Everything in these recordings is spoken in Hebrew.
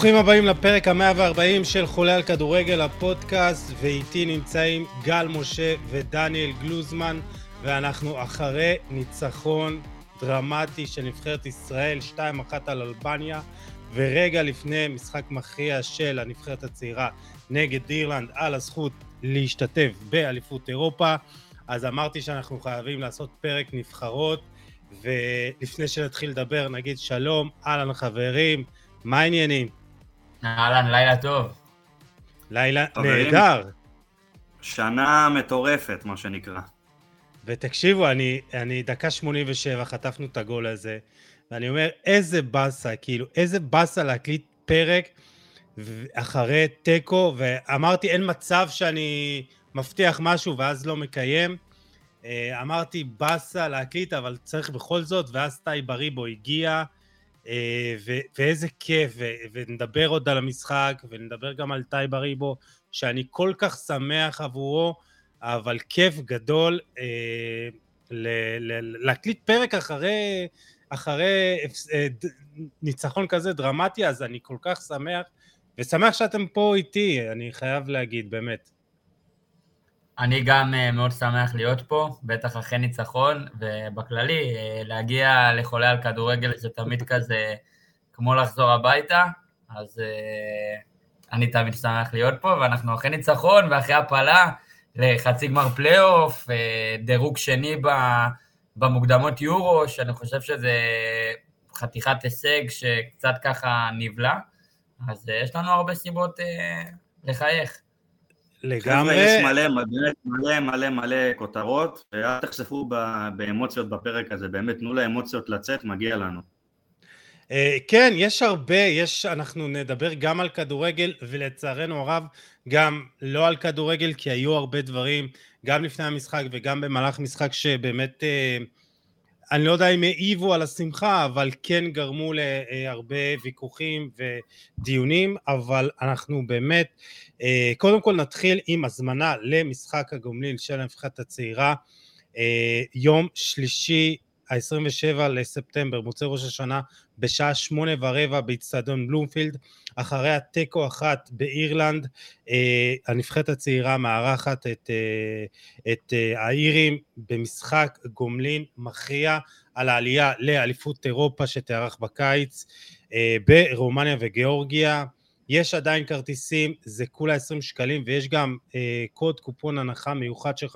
ברוכים הבאים לפרק ה-140 של חולה על כדורגל הפודקאסט, ואיתי נמצאים גל משה ודניאל גלוזמן, ואנחנו אחרי ניצחון דרמטי של נבחרת ישראל, 2-1 על אלבניה, ורגע לפני משחק מכריע של הנבחרת הצעירה נגד אירלנד על הזכות להשתתף באליפות אירופה, אז אמרתי שאנחנו חייבים לעשות פרק נבחרות, ולפני שנתחיל לדבר נגיד שלום, אהלן חברים, מה העניינים? אהלן, לילה טוב. לילה נהדר. שנה מטורפת, מה שנקרא. ותקשיבו, אני, אני דקה 87, חטפנו את הגול הזה, ואני אומר, איזה באסה, כאילו, איזה באסה להקליט פרק אחרי תיקו, ואמרתי, אין מצב שאני מבטיח משהו ואז לא מקיים. אה, אמרתי, באסה להקליט, אבל צריך בכל זאת, ואז טי בריבו הגיע, ו- ואיזה כיף, ונדבר עוד על המשחק, ונדבר גם על טי בריבו, שאני כל כך שמח עבורו, אבל כיף גדול אה, להקליט פרק אחרי, אחרי אה, ניצחון כזה דרמטי, אז אני כל כך שמח, ושמח שאתם פה איתי, אני חייב להגיד, באמת. אני גם uh, מאוד שמח להיות פה, בטח אחרי ניצחון, ובכללי, uh, להגיע לחולה על כדורגל זה תמיד כזה כמו לחזור הביתה, אז uh, אני תמיד שמח להיות פה, ואנחנו אחרי ניצחון ואחרי הפלה לחצי גמר פלייאוף, דירוג שני במוקדמות יורו, שאני חושב שזה חתיכת הישג שקצת ככה נבלע, אז יש לנו הרבה סיבות לחייך. לגמרי. יש מלא, באמת מלא מלא מלא כותרות, ואל תחשפו באמוציות בפרק הזה, באמת תנו לאמוציות לצאת, מגיע לנו. אה, כן, יש הרבה, יש, אנחנו נדבר גם על כדורגל, ולצערנו הרב, גם לא על כדורגל, כי היו הרבה דברים, גם לפני המשחק וגם במהלך משחק שבאמת, אה, אני לא יודע אם העיבו על השמחה, אבל כן גרמו להרבה ויכוחים ודיונים, אבל אנחנו באמת אה, קודם כל נתחיל עם הזמנה למשחק הגומלין של הנבחרת הצעירה, אה, יום שלישי ה-27 לספטמבר, מוצאי ראש השנה, בשעה שמונה ורבע באיצטדיון בלומפילד, אחרי התיקו אחת באירלנד, אה, הנבחרת הצעירה מארחת את, את האירים במשחק גומלין מכריע על העלייה לאליפות אירופה שתיארך בקיץ ברומניה וגיאורגיה. יש עדיין כרטיסים, זה כולה 20 שקלים, ויש גם אה, קוד קופון הנחה מיוחד של 50%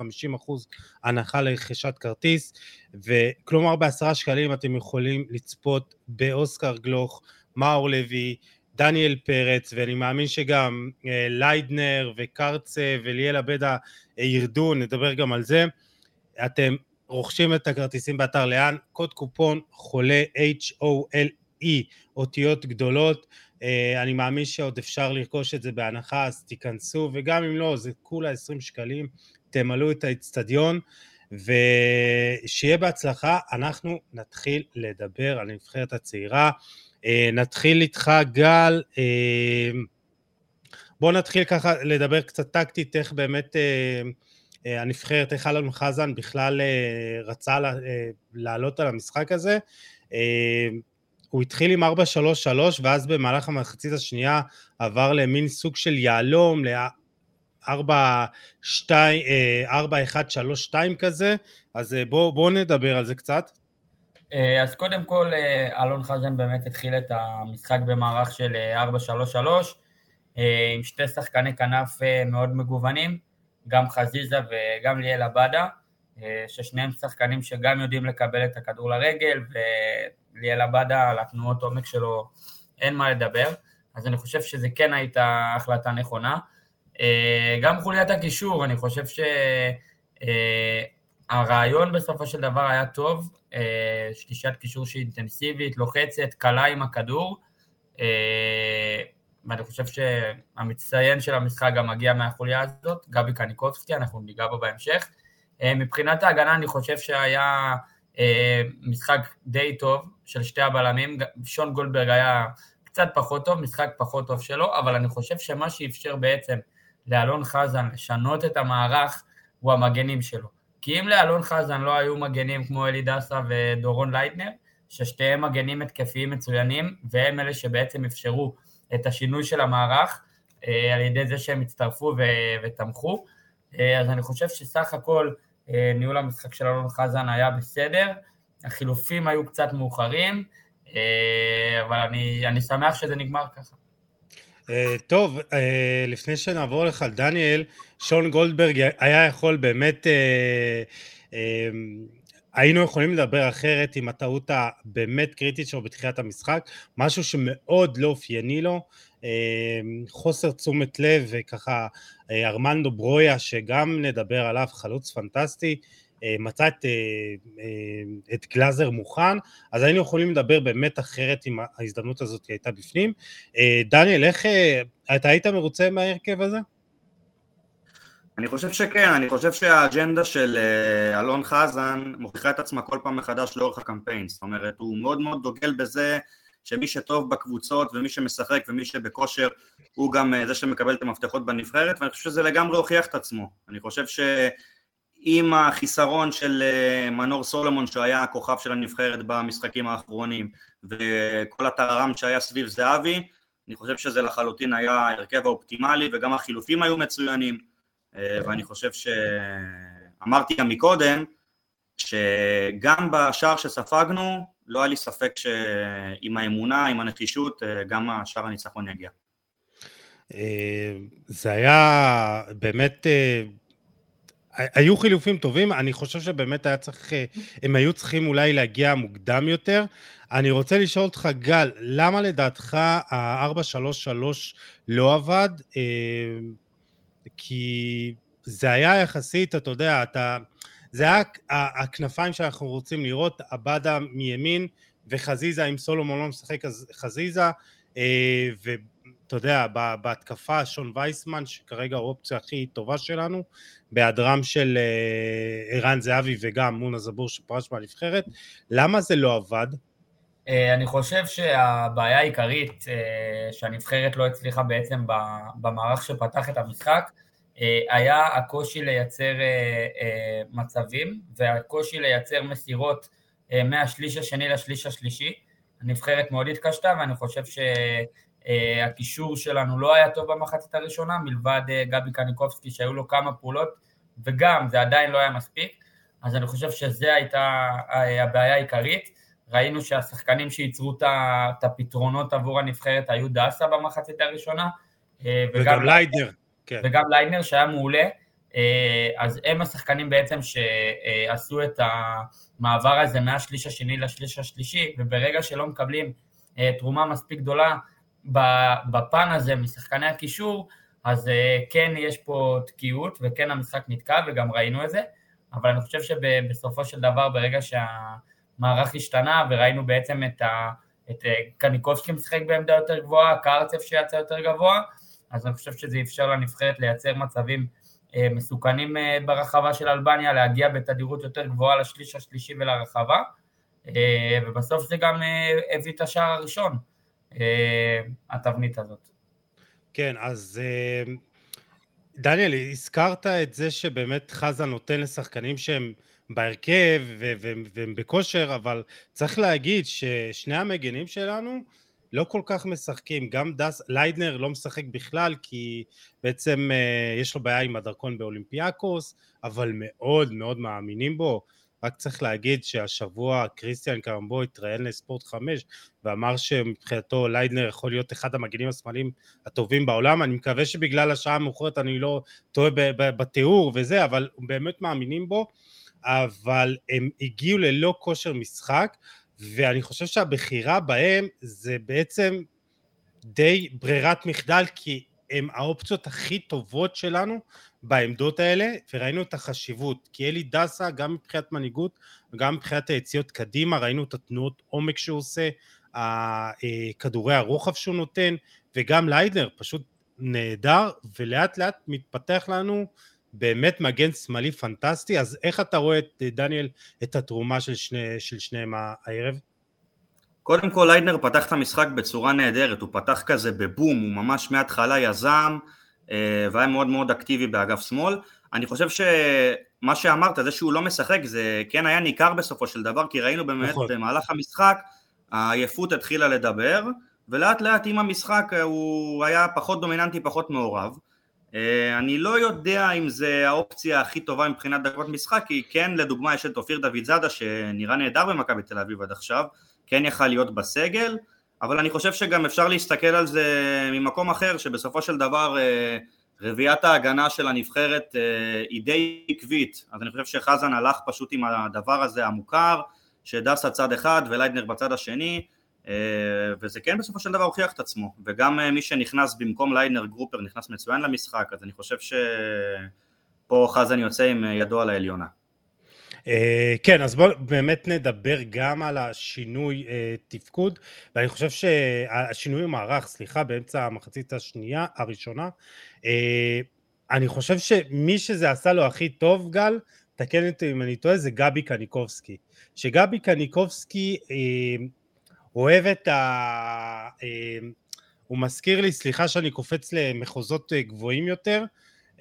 הנחה לרכישת כרטיס, וכלומר בעשרה שקלים אתם יכולים לצפות באוסקר גלוך, מאור לוי, דניאל פרץ, ואני מאמין שגם אה, ליידנר וקרצה וליאל עבדה אה, ירדו, נדבר גם על זה. אתם רוכשים את הכרטיסים באתר לאן, קוד קופון חולה H-O-L-E, אותיות גדולות, אני מאמין שעוד אפשר לרכוש את זה בהנחה, אז תיכנסו, וגם אם לא, זה כולה 20 שקלים, תמלאו את האצטדיון, ושיהיה בהצלחה. אנחנו נתחיל לדבר על הנבחרת הצעירה. אה, נתחיל איתך, גל. אה, בואו נתחיל ככה לדבר קצת טקטית, איך באמת הנבחרת, איך אלון חזן בכלל רצה לעלות על המשחק הזה. הוא התחיל עם 4-3-3 ואז במהלך המחצית השנייה עבר למין סוג של יהלום, ל-4-1-3-2 אה, כזה, אז אה, בואו בוא נדבר על זה קצת. אה, אז קודם כל, אלון חזן באמת התחיל את המשחק במערך של 4-3-3, עם שתי שחקני כנף מאוד מגוונים, גם חזיזה וגם ליאל עבדה, ששניהם שחקנים שגם יודעים לקבל את הכדור לרגל, ליאל עבדה, על התנועות עומק שלו אין מה לדבר, אז אני חושב שזה כן הייתה החלטה נכונה. אה, גם חוליית הקישור, אני חושב שהרעיון אה, בסופו של דבר היה טוב, אה, שלישת קישור שהיא אינטנסיבית, לוחצת, קלה עם הכדור, ואני חושב שהמצטיין של המשחק גם מגיע מהחוליה הזאת, גבי קניקובסקי, אנחנו ניגע בו בהמשך. מבחינת ההגנה אני חושב שהיה משחק די טוב, של שתי הבלמים, שון גולדברג היה קצת פחות טוב, משחק פחות טוב שלו, אבל אני חושב שמה שאפשר בעצם לאלון חזן לשנות את המערך הוא המגנים שלו. כי אם לאלון חזן לא היו מגנים כמו אלי דסה ודורון לייטנר, ששתיהם מגנים התקפיים מצוינים, והם אלה שבעצם אפשרו את השינוי של המערך על ידי זה שהם הצטרפו ותמכו. אז אני חושב שסך הכל ניהול המשחק של אלון חזן היה בסדר, החילופים היו קצת מאוחרים, אבל אני, אני שמח שזה נגמר ככה. Uh, טוב, לפני שנעבור לך דניאל, שון גולדברג היה יכול באמת, היינו יכולים לדבר אחרת עם הטעות הבאמת קריטית שלו בתחילת המשחק, משהו שמאוד לא אופייני לו, uh, חוסר תשומת לב וככה uh, ארמנדו ברויה שגם נדבר עליו, חלוץ פנטסטי, אה, מצא את, אה, אה, את גלאזר מוכן, אז היינו יכולים לדבר באמת אחרת אם ההזדמנות הזאת הייתה בפנים. דניאל, איך, אתה היית מרוצה מההרכב הזה? אני חושב שכן, אני חושב שהאג'נדה של אלון חזן מוכיחה את עצמה כל פעם מחדש לאורך הקמפיין, זאת אומרת הוא מאוד מאוד דוגל בזה שמי שטוב בקבוצות ומי שמשחק ומי שבכושר הוא גם זה שמקבל את המפתחות בנבחרת ואני חושב שזה לגמרי הוכיח את עצמו, אני חושב ש... עם החיסרון של אה, מנור סולומון שהיה הכוכב של הנבחרת במשחקים האחרונים וכל הטררם שהיה סביב זהבי אני חושב שזה לחלוטין היה ההרכב האופטימלי וגם החילופים היו מצוינים. אה, ואני חושב שאמרתי גם מקודם שגם בשער שספגנו לא היה לי ספק שעם האמונה, עם הנחישות, אה, גם השער הניצחון יגיע. זה היה באמת היו חילופים טובים, אני חושב שבאמת היה צריך, אה, הם היו צריכים אולי להגיע מוקדם יותר. אני רוצה לשאול אותך, גל, למה לדעתך ה-433 לא עבד? כי זה היה יחסית, אתה יודע, אתה... זה היה הכנפיים שאנחנו רוצים לראות, עבדה מימין וחזיזה, אם סולומון לא משחק אז חזיזה, אה, אתה יודע, בהתקפה שון וייסמן, שכרגע האופציה הכי טובה שלנו, בהיעדרם של אה, ערן זהבי וגם מונה זבור שפרש מהנבחרת, למה זה לא עבד? אה, אני חושב שהבעיה העיקרית שהנבחרת לא הצליחה בעצם במערך שפתח את המשחק, היה הקושי לייצר מצבים והקושי לייצר מסירות מהשליש השני לשליש השלישי. הנבחרת מאוד התקשתה ואני חושב ש... אה, הקישור שלנו לא היה טוב במחצית הראשונה, מלבד אה, גבי קניקובסקי שהיו לו כמה פעולות, וגם זה עדיין לא היה מספיק, אז אני חושב שזו הייתה אה, הבעיה העיקרית. ראינו שהשחקנים שייצרו את הפתרונות עבור הנבחרת היו דאסה במחצית הראשונה. וגם, וגם ליידנר. כן. וגם ליידנר שהיה מעולה. אז הם השחקנים בעצם שעשו את המעבר הזה מהשליש השני לשליש השלישי, וברגע שלא מקבלים תרומה מספיק גדולה בפן הזה משחקני הקישור, אז אה, כן יש פה תקיעות וכן המשחק נתקע וגם ראינו את זה, אבל אני חושב שבסופו של דבר ברגע שהמערך השתנה וראינו בעצם את, ה, את אה, קניקובסקי משחק בעמדה יותר גבוהה, קרצף שיצא יותר גבוה, אז אני חושב שזה אפשר לנבחרת לייצר מצבים אה, מסוכנים ברחבה של אלבניה, להגיע בתדירות יותר גבוהה לשליש השלישי ולרחבה, ובסוף זה גם הביא את השער הראשון. אה, התבנית הזאת. כן, אז אה, דניאל, הזכרת את זה שבאמת חזה נותן לשחקנים שהם בהרכב והם בכושר, אבל צריך להגיד ששני המגנים שלנו לא כל כך משחקים, גם דסה, ליידנר לא משחק בכלל כי בעצם אה, יש לו בעיה עם הדרכון באולימפיאקוס, אבל מאוד מאוד מאמינים בו, רק צריך להגיד שהשבוע קריסטיאן קרמבה התראיין לספורט 5 ואמר שמבחינתו ליידנר יכול להיות אחד המגנים השמאליים הטובים בעולם, אני מקווה שבגלל השעה המאוחרת אני לא טועה בתיאור וזה, אבל באמת מאמינים בו, אבל הם הגיעו ללא כושר משחק ואני חושב שהבחירה בהם זה בעצם די ברירת מחדל כי הם האופציות הכי טובות שלנו בעמדות האלה, וראינו את החשיבות, כי אלי דסה, גם מבחינת מנהיגות וגם מבחינת היציאות קדימה, ראינו את התנועות עומק שהוא עושה, כדורי הרוחב שהוא נותן, וגם ליידנר פשוט נהדר, ולאט לאט מתפתח לנו באמת מגן שמאלי פנטסטי, אז איך אתה רואה, את, דניאל, את התרומה של, שני, של שניהם הערב? קודם כל ליידנר פתח את המשחק בצורה נהדרת, הוא פתח כזה בבום, הוא ממש מההתחלה יזם, אה, והיה מאוד מאוד אקטיבי באגף שמאל. אני חושב שמה שאמרת, זה שהוא לא משחק, זה כן היה ניכר בסופו של דבר, כי ראינו באמת נכון. במהלך המשחק, העייפות התחילה לדבר, ולאט לאט עם המשחק הוא היה פחות דומיננטי, פחות מעורב. אני לא יודע אם זה האופציה הכי טובה מבחינת דקות משחק, כי כן לדוגמה יש את אופיר דוד זאדה שנראה נהדר במכבי תל אביב עד עכשיו, כן יכל להיות בסגל, אבל אני חושב שגם אפשר להסתכל על זה ממקום אחר, שבסופו של דבר רביעיית ההגנה של הנבחרת אה, היא די עקבית, אז אני חושב שחזן הלך פשוט עם הדבר הזה המוכר, שדסה צד אחד וליידנר בצד השני, אה, וזה כן בסופו של דבר הוכיח את עצמו, וגם אה, מי שנכנס במקום ליידנר גרופר נכנס מצוין למשחק, אז אני חושב שפה חזן יוצא עם ידו על העליונה. כן, אז בואו באמת נדבר גם על השינוי תפקוד, ואני חושב שהשינוי המערך, סליחה, באמצע המחצית השנייה, הראשונה, אני חושב שמי שזה עשה לו הכי טוב, גל, תקן אותי אם אני טועה, זה גבי קניקובסקי. שגבי קניקובסקי אוהב את ה... Uh, הוא מזכיר לי, סליחה שאני קופץ למחוזות גבוהים יותר,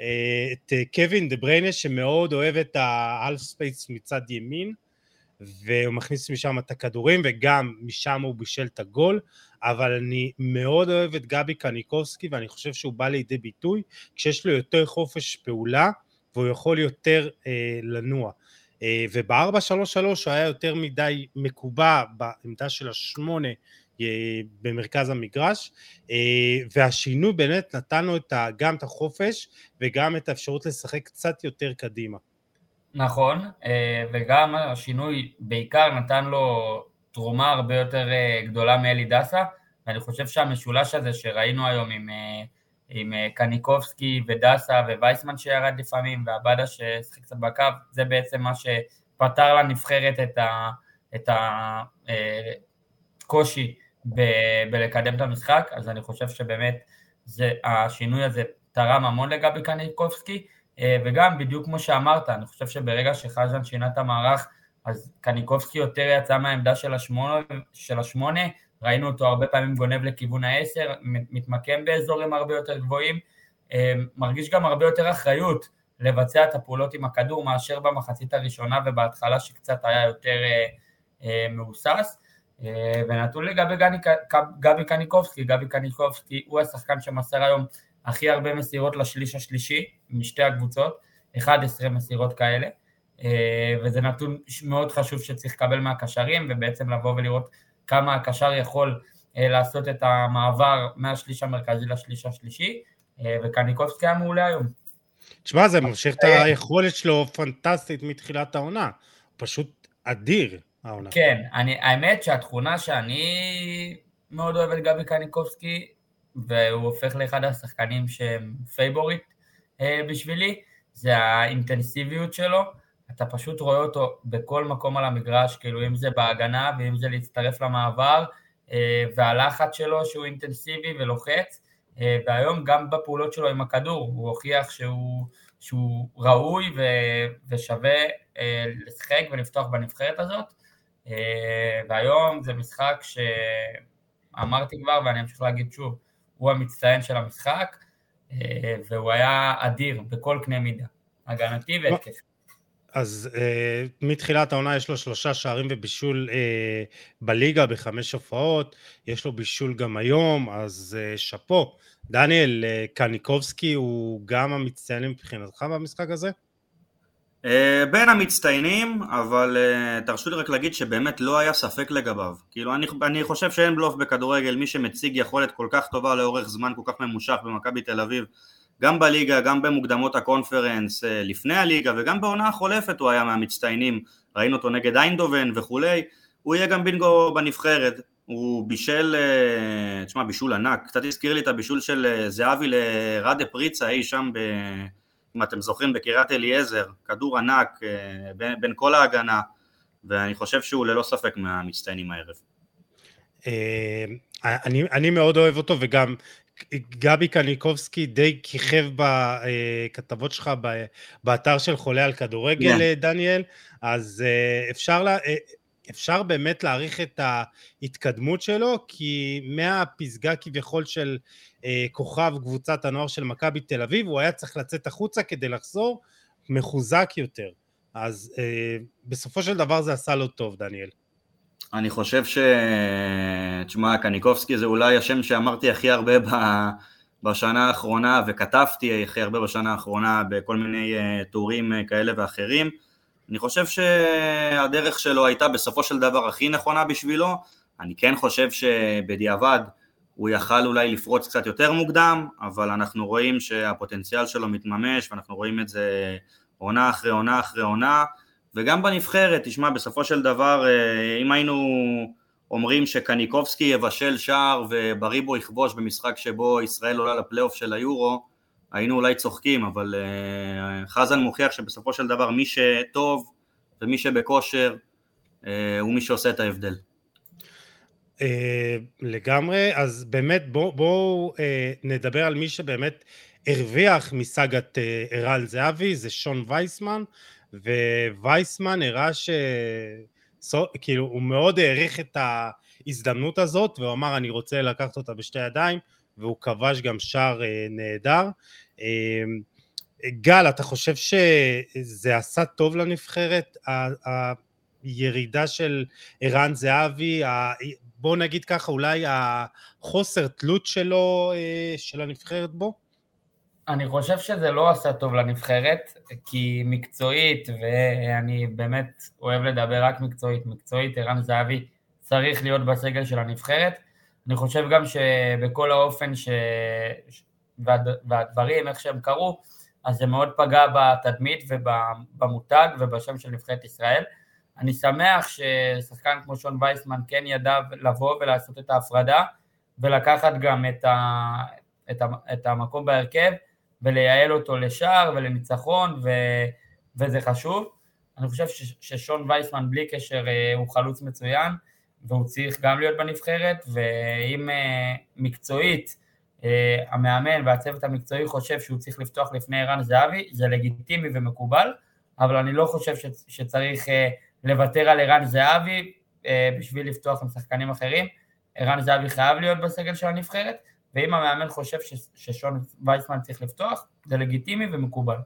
אה, את אה, קווין דה בריינה שמאוד אוהב את ה half space מצד ימין והוא מכניס משם את הכדורים וגם משם הוא בישל את הגול אבל אני מאוד אוהב את גבי קניקובסקי ואני חושב שהוא בא לידי ביטוי כשיש לו יותר חופש פעולה והוא יכול יותר אה, לנוע. אה, וב-433 הוא היה יותר מדי מקובע בעמדה של השמונה אה, במרכז המגרש אה, והשינוי באמת נתן לו גם את החופש וגם את האפשרות לשחק קצת יותר קדימה. נכון, אה, וגם השינוי בעיקר נתן לו תרומה הרבה יותר גדולה מאלי דסה ואני חושב שהמשולש הזה שראינו היום עם, עם קניקובסקי ודסה ווייסמן שירד לפעמים ועבדה ששחק קצת בקו זה בעצם מה שפתר לנבחרת את, הקושי ב- בלקדם את המשחק, אז אני חושב שבאמת זה, השינוי הזה תרם המון לגבי קניקובסקי, אה, וגם בדיוק כמו שאמרת, אני חושב שברגע שחז'ן שינה את המערך, אז קניקובסקי יותר יצא מהעמדה של השמונה, של השמונה, ראינו אותו הרבה פעמים גונב לכיוון העשר, מתמקם באזורים הרבה יותר גבוהים, אה, מרגיש גם הרבה יותר אחריות לבצע את הפעולות עם הכדור מאשר במחצית הראשונה ובהתחלה שקצת היה יותר אה, מהוסס. אה, ונתון לגבי גבי קניקובסקי, גבי קניקובסקי הוא השחקן שמסר היום הכי הרבה מסירות לשליש השלישי משתי הקבוצות, 11 מסירות כאלה, וזה נתון מאוד חשוב שצריך לקבל מהקשרים ובעצם לבוא ולראות כמה הקשר יכול אה, לעשות את המעבר מהשליש המרכזי לשליש השלישי, וקניקובסקי היה מעולה היום. תשמע, זה ממשיך את היכולת שלו פנטסטית מתחילת העונה, פשוט אדיר. העונה. כן, אני, האמת שהתכונה שאני מאוד אוהב את גבי קניקובסקי, והוא הופך לאחד השחקנים שהם favorite אה, בשבילי, זה האינטנסיביות שלו. אתה פשוט רואה אותו בכל מקום על המגרש, כאילו אם זה בהגנה ואם זה להצטרף למעבר, אה, והלחץ שלו שהוא אינטנסיבי ולוחץ, אה, והיום גם בפעולות שלו עם הכדור, הוא הוכיח שהוא, שהוא ראוי ו, ושווה אה, לשחק ולפתוח בנבחרת הזאת. והיום זה משחק שאמרתי כבר ואני אמשיך להגיד שוב, הוא המצטיין של המשחק והוא היה אדיר בכל קנה מידה, הגנתי והתקפי. אז uh, מתחילת העונה יש לו שלושה שערים ובישול uh, בליגה בחמש הופעות, יש לו בישול גם היום, אז uh, שאפו. דניאל, uh, קניקובסקי הוא גם המצטיין מבחינתך במשחק הזה? אה, בין המצטיינים, אבל uh, תרשו לי רק להגיד שבאמת לא היה ספק לגביו. כאילו, אני, אני חושב שאין בלוף בכדורגל, מי שמציג יכולת כל כך טובה לאורך זמן כל כך ממושך במכבי תל אביב, גם בליגה, גם במוקדמות הקונפרנס uh, לפני הליגה, וגם בעונה החולפת הוא היה מהמצטיינים, ראינו אותו נגד איינדובן וכולי, הוא יהיה גם בינגו בנבחרת, הוא בישל, uh, תשמע, בישול ענק, קצת הזכיר לי את הבישול של זהבי לרדה פריצה אי שם ב... אם אתם זוכרים בקריית אליעזר, כדור ענק אה, בין, בין כל ההגנה, ואני חושב שהוא ללא ספק מהמצטיינים הערב. אה, אני, אני מאוד אוהב אותו וגם גבי קניקובסקי די כיכב בכתבות שלך באתר של חולה על כדורגל, yeah. כן. דניאל, אז אה, אפשר, לה, אפשר באמת להעריך את ההתקדמות שלו, כי מהפסגה כביכול של אה, כוכב קבוצת הנוער של מכבי תל אביב, הוא היה צריך לצאת החוצה כדי לחזור מחוזק יותר. אז אה, בסופו של דבר זה עשה לו טוב, דניאל. אני חושב ש... תשמע, קניקובסקי זה אולי השם שאמרתי הכי הרבה ב... בשנה האחרונה, וכתבתי הכי הרבה בשנה האחרונה בכל מיני uh, טורים uh, כאלה ואחרים. אני חושב שהדרך שלו הייתה בסופו של דבר הכי נכונה בשבילו. אני כן חושב שבדיעבד הוא יכל אולי לפרוץ קצת יותר מוקדם, אבל אנחנו רואים שהפוטנציאל שלו מתממש, ואנחנו רואים את זה עונה אחרי עונה אחרי עונה, וגם בנבחרת, תשמע, בסופו של דבר, אה, אם היינו אומרים שקניקובסקי יבשל שער ובריבו יכבוש במשחק שבו ישראל עולה לפלייאוף של היורו, היינו אולי צוחקים, אבל uh, חזן מוכיח שבסופו של דבר מי שטוב ומי שבכושר uh, הוא מי שעושה את ההבדל. לגמרי, אז באמת בואו בוא, נדבר על מי שבאמת הרוויח מסאגת uh, ערן זהבי, זה שון וייסמן, ווייסמן הראה ש... כאילו הוא מאוד העריך את ההזדמנות הזאת והוא אמר אני רוצה לקחת אותה בשתי ידיים והוא כבש גם שער uh, נהדר. אמ, גל, אתה חושב שזה עשה טוב לנבחרת, הירידה של ערן זהבי, בוא נגיד ככה, אולי החוסר תלות שלו, אה, של הנבחרת בו? אני חושב שזה לא עשה טוב לנבחרת, כי מקצועית, ואני באמת אוהב לדבר רק מקצועית, מקצועית, ערן זהבי צריך להיות בסגל של הנבחרת. אני חושב גם שבכל האופן ש... והדברים, איך שהם קרו, אז זה מאוד פגע בתדמית ובמותג ובשם של נבחרת ישראל. אני שמח ששחקן כמו שון וייסמן כן ידע לבוא ולעשות את ההפרדה ולקחת גם את, ה, את, ה, את המקום בהרכב ולייעל אותו לשער ולניצחון ו, וזה חשוב. אני חושב ש, ששון וייסמן בלי קשר אה, הוא חלוץ מצוין והוא צריך גם להיות בנבחרת ואם אה, מקצועית אה, המאמן והצוות המקצועי חושב שהוא צריך לפתוח לפני ערן זהבי, זה לגיטימי ומקובל, אבל אני לא חושב שצריך אה, לוותר על ערן זהבי בשביל לפתוח עם שחקנים אחרים. ערן זהבי חייב להיות בסגל של הנבחרת, ואם המאמן חושב ששון וייסמן צריך לפתוח, זה לגיטימי ומקובל.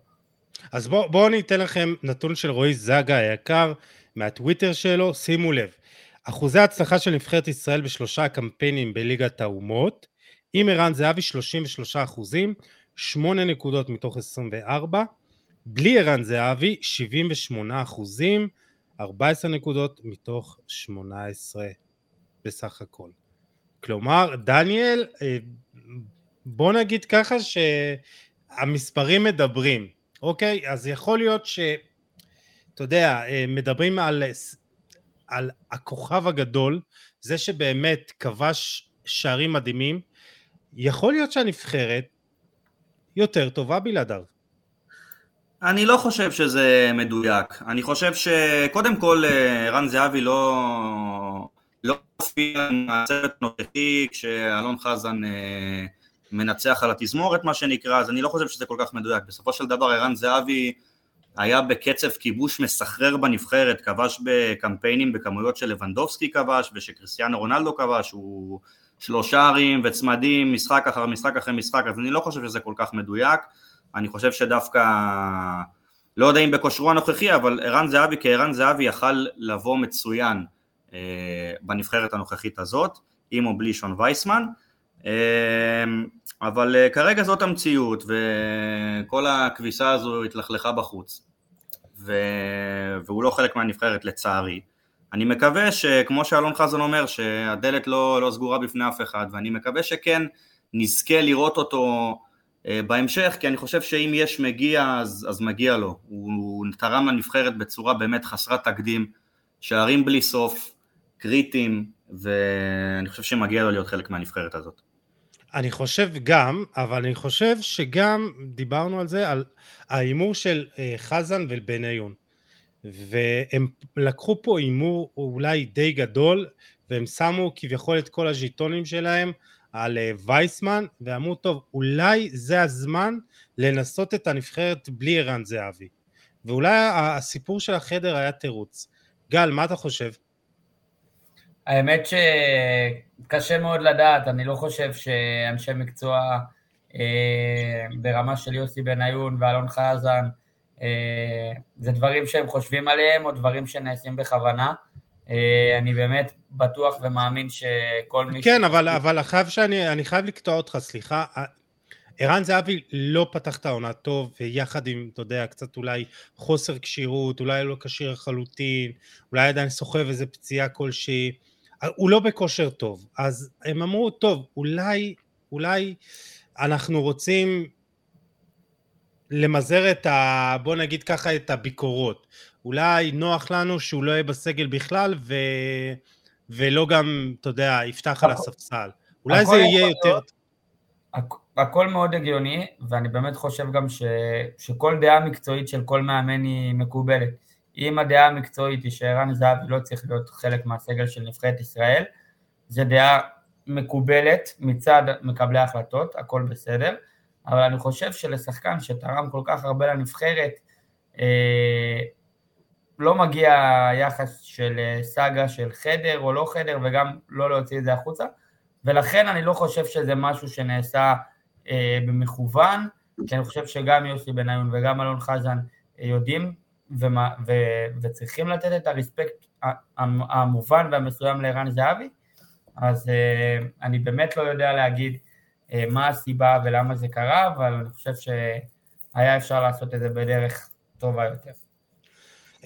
אז בואו בוא אני אתן לכם נתון של רועי זגה היקר מהטוויטר שלו, שימו לב. אחוזי ההצלחה של נבחרת ישראל בשלושה קמפיינים בליגת האומות, עם ערן זהבי 33 אחוזים, 8 נקודות מתוך 24, בלי ערן זהבי 78 אחוזים, 14 נקודות מתוך 18 בסך הכל. כלומר, דניאל, אה, בוא נגיד ככה שהמספרים מדברים, אוקיי? אז יכול להיות ש... אתה יודע, אה, מדברים על, על הכוכב הגדול, זה שבאמת כבש שערים מדהימים, יכול להיות שהנבחרת יותר טובה בלעדיו. אני לא חושב שזה מדויק. אני חושב שקודם כל אה, רן זהבי לא... לא הופיע עם הצוות הנוכחי כשאלון חזן אה, מנצח על התזמורת מה שנקרא, אז אני לא חושב שזה כל כך מדויק. בסופו של דבר ערן זהבי היה בקצב כיבוש מסחרר בנבחרת, כבש בקמפיינים בכמויות של לבנדובסקי כבש ושקריסטיאנו רונלדו כבש, הוא שלושה ערים וצמדים, משחק אחר משחק אחרי משחק, אז אני לא חושב שזה כל כך מדויק, אני חושב שדווקא, לא יודע אם בכושרו הנוכחי, אבל ערן זהבי כערן זהבי יכל לבוא מצוין בנבחרת הנוכחית הזאת, עם או בלי שון וייסמן, אה, אבל אה, כרגע זאת המציאות, וכל הכביסה הזו התלכלכה בחוץ, ו... והוא לא חלק מהנבחרת לצערי. אני מקווה שכמו שאלון חזן אומר שהדלת לא, לא סגורה בפני אף אחד ואני מקווה שכן נזכה לראות אותו אה, בהמשך כי אני חושב שאם יש מגיע אז, אז מגיע לו. הוא, הוא תרם לנבחרת בצורה באמת חסרת תקדים. שערים בלי סוף, קריטיים ואני חושב שמגיע לו להיות חלק מהנבחרת הזאת. אני חושב גם, אבל אני חושב שגם דיברנו על זה, על ההימור של אה, חזן ובניון. והם לקחו פה הימור אולי די גדול והם שמו כביכול את כל הז'יטונים שלהם על אה, וייסמן ואמרו טוב אולי זה הזמן לנסות את הנבחרת בלי ערן זהבי ואולי הסיפור של החדר היה תירוץ. גל מה אתה חושב? האמת שקשה מאוד לדעת, אני לא חושב שאנשי מקצוע אה, ברמה של יוסי בניון ואלון חזן אה, זה דברים שהם חושבים עליהם או דברים שנעשים בכוונה. אני באמת בטוח ומאמין שכל מי... כן, אבל, אבל חייב שאני, אני חייב לקטוע אותך, סליחה. ערן זהבי לא פתח את העונה טוב, ויחד עם, אתה יודע, קצת אולי חוסר כשירות, אולי לא כשיר לחלוטין, אולי עדיין סוחב איזה פציעה כלשהי, הוא לא בכושר טוב. אז הם אמרו, טוב, אולי, אולי אנחנו רוצים למזער את ה... בוא נגיד ככה, את הביקורות. אולי נוח לנו שהוא לא יהיה בסגל בכלל, ו... ולא גם, אתה יודע, יפתח על הספסל. אולי זה יהיה יותר... הכל מאוד הגיוני, ואני באמת חושב גם ש, שכל דעה מקצועית של כל מאמן היא מקובלת. אם הדעה המקצועית היא שערן זהבי לא צריך להיות חלק מהסגל של נבחרת ישראל, זו דעה מקובלת מצד מקבלי ההחלטות, הכל בסדר, אבל אני חושב שלשחקן שתרם כל כך הרבה לנבחרת, אה, לא מגיע יחס של אה, סאגה של חדר או לא חדר, וגם לא להוציא את זה החוצה, ולכן אני לא חושב שזה משהו שנעשה אה, במכוון, כי אני חושב שגם יוסי בניון וגם אלון חזן אה, יודעים ומה, ו, וצריכים לתת את הרספקט המובן והמסוים לערן זהבי, אז אה, אני באמת לא יודע להגיד אה, מה הסיבה ולמה זה קרה, אבל אני חושב שהיה אפשר לעשות את זה בדרך טובה יותר.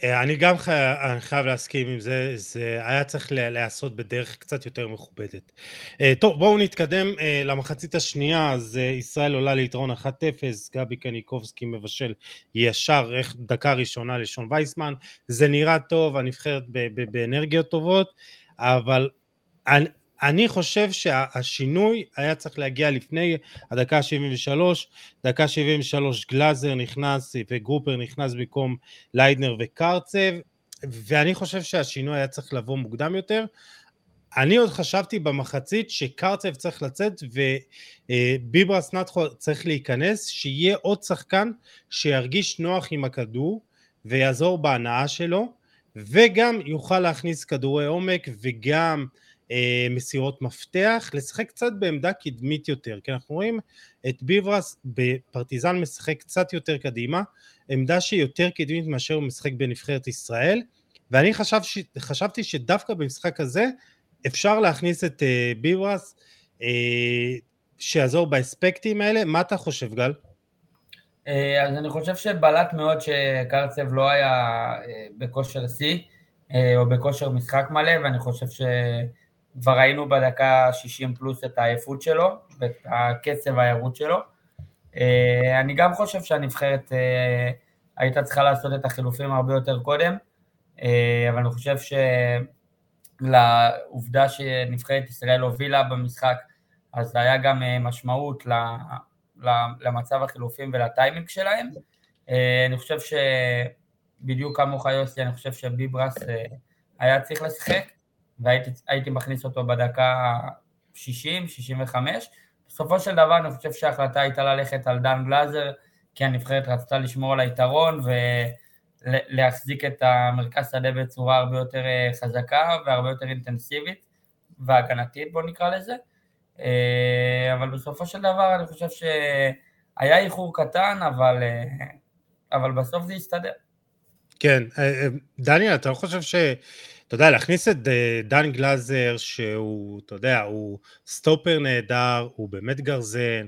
אה, אני גם חי... אני חייב להסכים עם זה, זה היה צריך להיעשות בדרך קצת יותר מכובדת. אה, טוב, בואו נתקדם אה, למחצית השנייה, אז ישראל עולה ליתרון 1-0, גבי קניקובסקי מבשל ישר דקה ראשונה לשון וייסמן, זה נראה טוב, הנבחרת באנרגיות טובות, אבל אני חושב שהשינוי היה צריך להגיע לפני הדקה ה-73, דקה 73 גלאזר נכנס וגרופר נכנס במקום ליידנר וקרצב, ואני חושב שהשינוי היה צריך לבוא מוקדם יותר. אני עוד חשבתי במחצית שקרצב צריך לצאת וביברס נתחו צריך להיכנס, שיהיה עוד שחקן שירגיש נוח עם הכדור ויעזור בהנאה שלו, וגם יוכל להכניס כדורי עומק וגם מסירות מפתח, לשחק קצת בעמדה קדמית יותר, כי אנחנו רואים את ביברס בפרטיזן משחק קצת יותר קדימה, עמדה שהיא יותר קדמית מאשר הוא משחק בנבחרת ישראל, ואני חשב ש... חשבתי שדווקא במשחק הזה אפשר להכניס את אה, ביברס אה, שיעזור באספקטים האלה, מה אתה חושב גל? אז אני חושב שבלט מאוד שקרצב לא היה בכושר שיא או בכושר משחק מלא, ואני חושב ש... כבר ראינו בדקה 60 פלוס את העייפות שלו ואת הקצב הערות שלו. אה, אני גם חושב שהנבחרת אה, הייתה צריכה לעשות את החילופים הרבה יותר קודם, אה, אבל אני חושב שלעובדה שנבחרת ישראל הובילה במשחק, אז זה היה גם משמעות למצב החילופים ולטיימינג שלהם. אני חושב שבדיוק כמוך יוסי, אני חושב שביברס היה צריך לשחק. והייתי מכניס אותו בדקה 60, 65. בסופו של דבר אני חושב שההחלטה הייתה ללכת על דן גלאזר, כי הנבחרת רצתה לשמור על היתרון ולהחזיק את המרכז שדה בצורה הרבה יותר אה, חזקה והרבה יותר אינטנסיבית והגנתית בוא נקרא לזה. אה, אבל בסופו של דבר אני חושב שהיה איחור קטן, אבל, אה, אבל בסוף זה הסתדר. כן, דניאל, אתה לא חושב ש... אתה יודע, להכניס את אה, דן גלאזר, שהוא, אתה יודע, הוא סטופר נהדר, הוא באמת גרזן,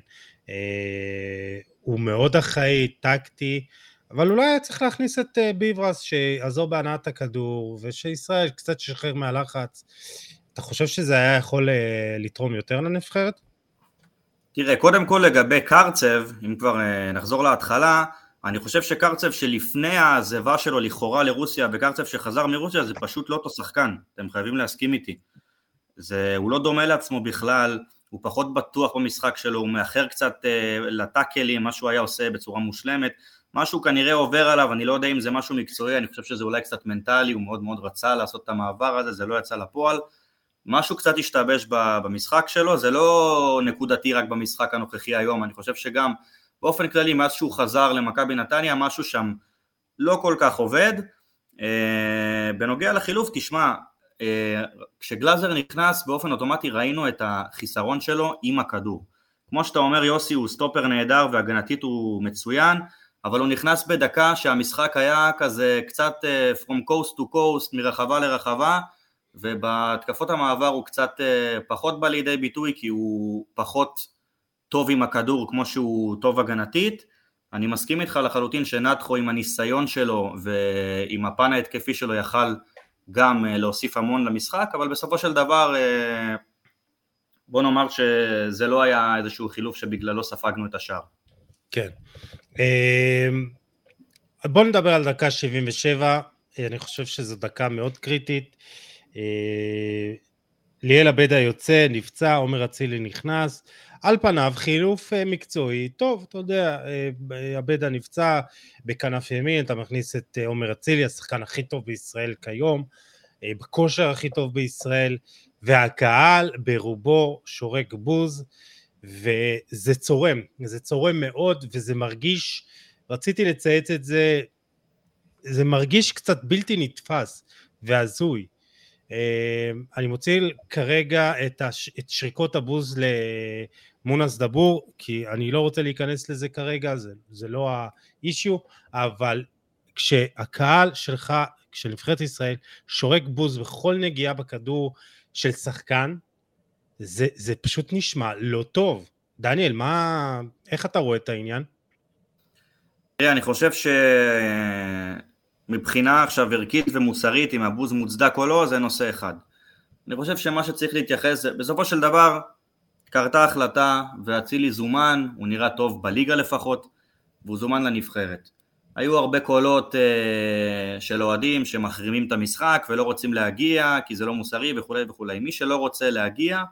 אה, הוא מאוד אחראי, טקטי, אבל אולי היה צריך להכניס את אה, ביברס שיעזור בהנעת הכדור, ושישראל קצת ישחרר מהלחץ. אתה חושב שזה היה יכול לתרום יותר לנבחרת? תראה, קודם כל לגבי קרצב, אם כבר נחזור להתחלה, אני חושב שקרצב שלפני העזיבה שלו לכאורה לרוסיה וקרצב שחזר מרוסיה זה פשוט לא אותו שחקן, אתם חייבים להסכים איתי. זה, הוא לא דומה לעצמו בכלל, הוא פחות בטוח במשחק שלו, הוא מאחר קצת אה, לטאקלים, מה שהוא היה עושה בצורה מושלמת, משהו כנראה עובר עליו, אני לא יודע אם זה משהו מקצועי, אני חושב שזה אולי קצת מנטלי, הוא מאוד מאוד רצה לעשות את המעבר הזה, זה לא יצא לפועל, משהו קצת השתבש במשחק שלו, זה לא נקודתי רק במשחק הנוכחי היום, אני חושב שגם באופן כללי מאז שהוא חזר למכבי נתניה משהו שם לא כל כך עובד. אה, בנוגע לחילוף, תשמע, אה, כשגלאזר נכנס באופן אוטומטי ראינו את החיסרון שלו עם הכדור. כמו שאתה אומר יוסי הוא סטופר נהדר והגנתית הוא מצוין, אבל הוא נכנס בדקה שהמשחק היה כזה קצת אה, from coast to coast, מרחבה לרחבה, ובהתקפות המעבר הוא קצת אה, פחות בא לידי ביטוי כי הוא פחות טוב עם הכדור כמו שהוא טוב הגנתית. אני מסכים איתך לחלוטין שנתחו עם הניסיון שלו ועם הפן ההתקפי שלו יכל גם אה, להוסיף המון למשחק, אבל בסופו של דבר אה, בוא נאמר שזה לא היה איזשהו חילוף שבגללו ספגנו את השער. כן. בוא נדבר על דקה 77, אני חושב שזו דקה מאוד קריטית. אה, ליאל עבדה יוצא, נפצע, עומר אצילי נכנס, על פניו חילוף אה, מקצועי, טוב, אתה יודע, אה, עבדה נפצע בכנף ימין, אתה מכניס את עומר אצילי, השחקן הכי טוב בישראל כיום, בכושר הכי טוב בישראל, והקהל ברובו שורק בוז, וזה צורם, זה צורם מאוד, וזה מרגיש, רציתי לצייץ את זה, זה מרגיש קצת בלתי נתפס והזוי. אמ, אני מוציא כרגע את, הש... את שריקות הבוז למונס דבור, כי אני לא רוצה להיכנס לזה כרגע, זה, זה לא האישיו, אבל כשהקהל שלך, כשנבחרת ישראל שורק בוז בכל נגיעה בכדור של שחקן, זה, זה פשוט נשמע לא טוב. דניאל, מה, איך אתה רואה את העניין? תראה, אני חושב ש... מבחינה עכשיו ערכית ומוסרית, אם הבוז מוצדק או לא, זה נושא אחד. אני חושב שמה שצריך להתייחס, בסופו של דבר, קרתה החלטה ואצילי זומן, הוא נראה טוב בליגה לפחות, והוא זומן לנבחרת. היו הרבה קולות אה, של אוהדים שמחרימים את המשחק ולא רוצים להגיע כי זה לא מוסרי וכולי וכולי. מי שלא רוצה להגיע,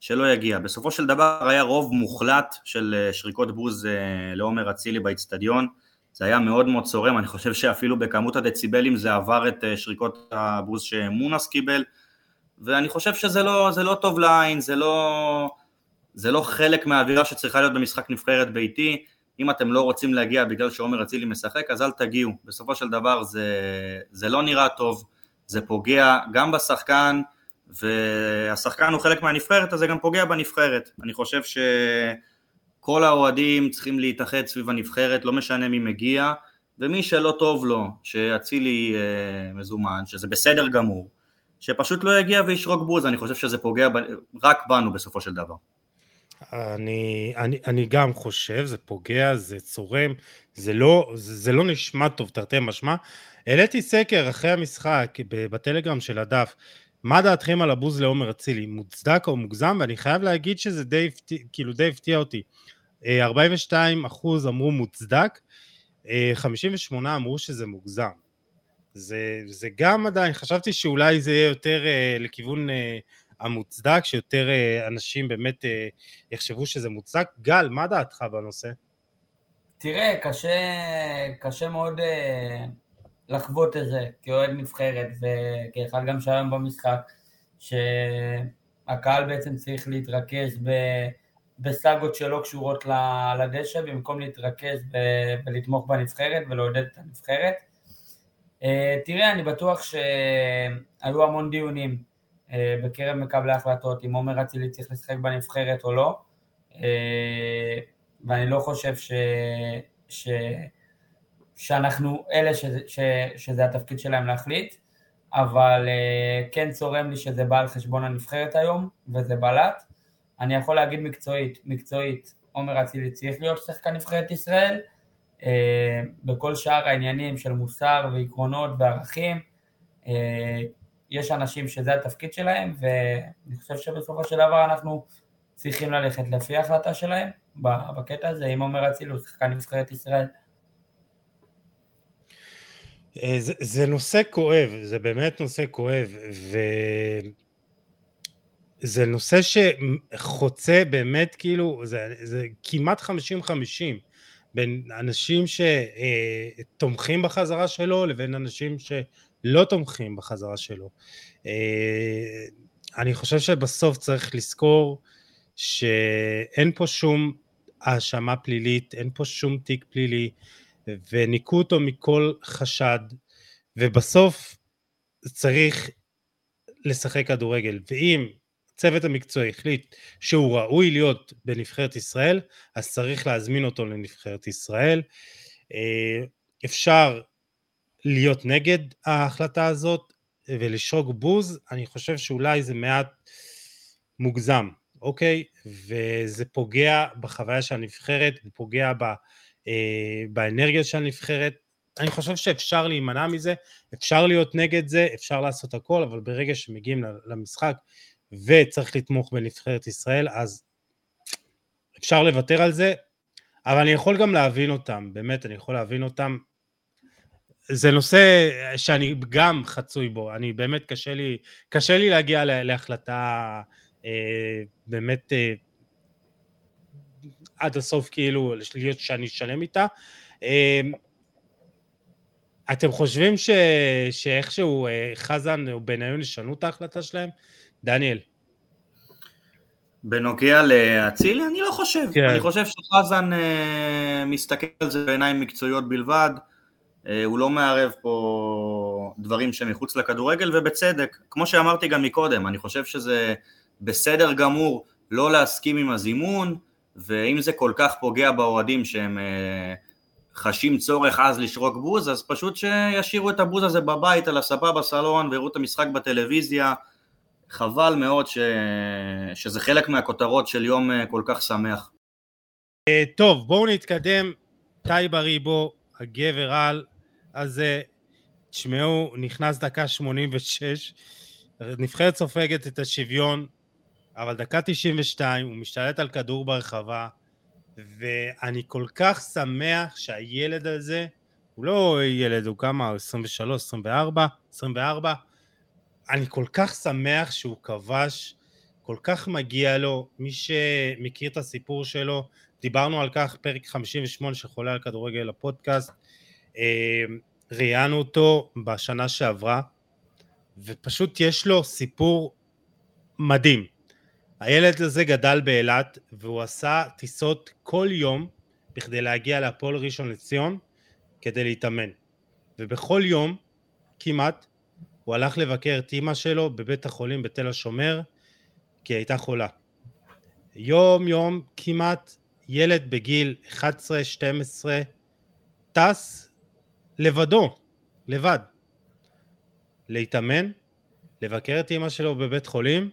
שלא יגיע. בסופו של דבר היה רוב מוחלט של אה, שריקות בוז אה, לעומר אצילי באיצטדיון. זה היה מאוד מאוד צורם, אני חושב שאפילו בכמות הדציבלים זה עבר את אה, שריקות הבוז שמונס קיבל, ואני חושב שזה לא, לא טוב לעין, זה לא, זה לא חלק מהאווירה שצריכה להיות במשחק נבחרת ביתי, אם אתם לא רוצים להגיע בגלל שעומר אצילי משחק, אז אל תגיעו, בסופו של דבר זה, זה לא נראה טוב, זה פוגע גם בשחקן, והשחקן הוא חלק מהנבחרת, אז זה גם פוגע בנבחרת. אני חושב ש... כל האוהדים צריכים להתאחד סביב הנבחרת, לא משנה מי מגיע, ומי שלא טוב לו, שאצילי אה, מזומן, שזה בסדר גמור, שפשוט לא יגיע וישרוק בוז, אני חושב שזה פוגע ב... רק בנו בסופו של דבר. אני, אני, אני גם חושב, זה פוגע, זה צורם, זה לא, זה, זה לא נשמע טוב, תרתי משמע. העליתי סקר אחרי המשחק בטלגרם של הדף, מה דעתכם על הבוז לעומר אצילי, מוצדק או מוגזם? ואני חייב להגיד שזה די, כאילו די הפתיע אותי. 42 אה, אחוז אמרו מוצדק, 58 אה, אמרו שזה מוגזם. זה, זה גם עדיין, חשבתי שאולי זה יהיה יותר uh, לכיוון uh, המוצדק, שיותר uh, אנשים באמת uh, יחשבו שזה מוצדק. גל, מה דעתך בנושא? תראה, קשה, קשה מאוד uh, לחוות את זה כאוהד נבחרת וכאחד גם שהיום במשחק, שהקהל בעצם צריך להתרכז ב... בסאגות שלא קשורות לדשא, במקום להתרכז ולתמוך בנבחרת ולעודד את הנבחרת. אה, תראה, אני בטוח שהיו המון דיונים אה, בקרב מקבלי ההחלטות, אם עומר אצילי צריך לשחק בנבחרת או לא, אה, ואני לא חושב ש... ש... שאנחנו אלה שזה, ש... שזה התפקיד שלהם להחליט, אבל כן צורם לי שזה בא על חשבון הנבחרת היום, וזה בלט. אני יכול להגיד מקצועית, מקצועית, עומר אצילי צריך להיות שחקן נבחרת ישראל, אה, בכל שאר העניינים של מוסר ועקרונות וערכים, אה, יש אנשים שזה התפקיד שלהם, ואני חושב שבסופו של דבר אנחנו צריכים ללכת לפי ההחלטה שלהם בקטע הזה, אם עומר אצילי הוא שחקן נבחרת ישראל. אה, זה, זה נושא כואב, זה באמת נושא כואב, ו... זה נושא שחוצה באמת כאילו, זה, זה כמעט 50-50 בין אנשים שתומכים בחזרה שלו לבין אנשים שלא תומכים בחזרה שלו. אה, אני חושב שבסוף צריך לזכור שאין פה שום האשמה פלילית, אין פה שום תיק פלילי, וניקו אותו מכל חשד, ובסוף צריך לשחק כדורגל. ואם הצוות המקצועי החליט שהוא ראוי להיות בנבחרת ישראל, אז צריך להזמין אותו לנבחרת ישראל. אה, אפשר להיות נגד ההחלטה הזאת, ולשרוק בוז, אני חושב שאולי זה מעט מוגזם, אוקיי? וזה פוגע בחוויה של הנבחרת, זה פוגע ב, אה, באנרגיה של הנבחרת. אני חושב שאפשר להימנע מזה, אפשר להיות נגד זה, אפשר לעשות הכל, אבל ברגע שמגיעים למשחק וצריך לתמוך בנבחרת ישראל, אז אפשר לוותר על זה, אבל אני יכול גם להבין אותם, באמת, אני יכול להבין אותם. זה נושא שאני גם חצוי בו, אני באמת קשה לי, קשה לי להגיע להחלטה אה, באמת אה, עד הסוף כאילו, להיות שאני אשלם איתה. אה, אתם חושבים ש, שאיכשהו אה, חזן או בניון ישנו את ההחלטה שלהם? דניאל. בנוגע לאצילי, אני לא חושב. כן. אני חושב שחזן אה, מסתכל על זה בעיניים מקצועיות בלבד. אה, הוא לא מערב פה דברים שמחוץ לכדורגל, ובצדק. כמו שאמרתי גם מקודם, אני חושב שזה בסדר גמור לא להסכים עם הזימון, ואם זה כל כך פוגע באוהדים שהם אה, חשים צורך אז לשרוק בוז, אז פשוט שישאירו את הבוז הזה בבית, על הספה בסלון, ויראו את המשחק בטלוויזיה. חבל מאוד ש... שזה חלק מהכותרות של יום אה, כל כך שמח. אה, טוב, בואו נתקדם. תאי בריבו, הגבר על, אז תשמעו, נכנס דקה 86, נבחרת סופגת את השוויון, אבל דקה 92 הוא משתלט על כדור ברחבה, ואני כל כך שמח שהילד הזה, הוא לא ילד, הוא כמה? 23, 24, 24, אני כל כך שמח שהוא כבש, כל כך מגיע לו, מי שמכיר את הסיפור שלו, דיברנו על כך פרק 58 שחולה על כדורגל הפודקאסט, אה, ראיינו אותו בשנה שעברה, ופשוט יש לו סיפור מדהים. הילד הזה גדל באילת והוא עשה טיסות כל יום בכדי להגיע להפועל ראשון לציון כדי להתאמן. ובכל יום, כמעט, הוא הלך לבקר את אימא שלו בבית החולים בתל השומר כי היא הייתה חולה. יום יום כמעט ילד בגיל 11-12 טס לבדו, לבד, להתאמן, לבקר את אימא שלו בבית חולים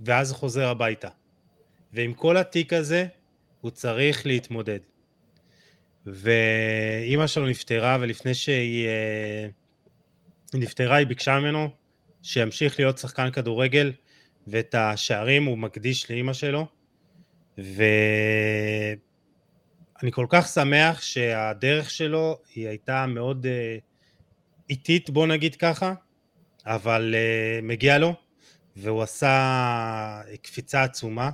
ואז חוזר הביתה. ועם כל התיק הזה הוא צריך להתמודד. ואימא שלו נפטרה ולפני שהיא אה, נפטרה היא ביקשה ממנו שימשיך להיות שחקן כדורגל ואת השערים הוא מקדיש לאימא שלו. ואני כל כך שמח שהדרך שלו היא הייתה מאוד uh, איטית בוא נגיד ככה אבל uh, מגיע לו והוא עשה קפיצה עצומה.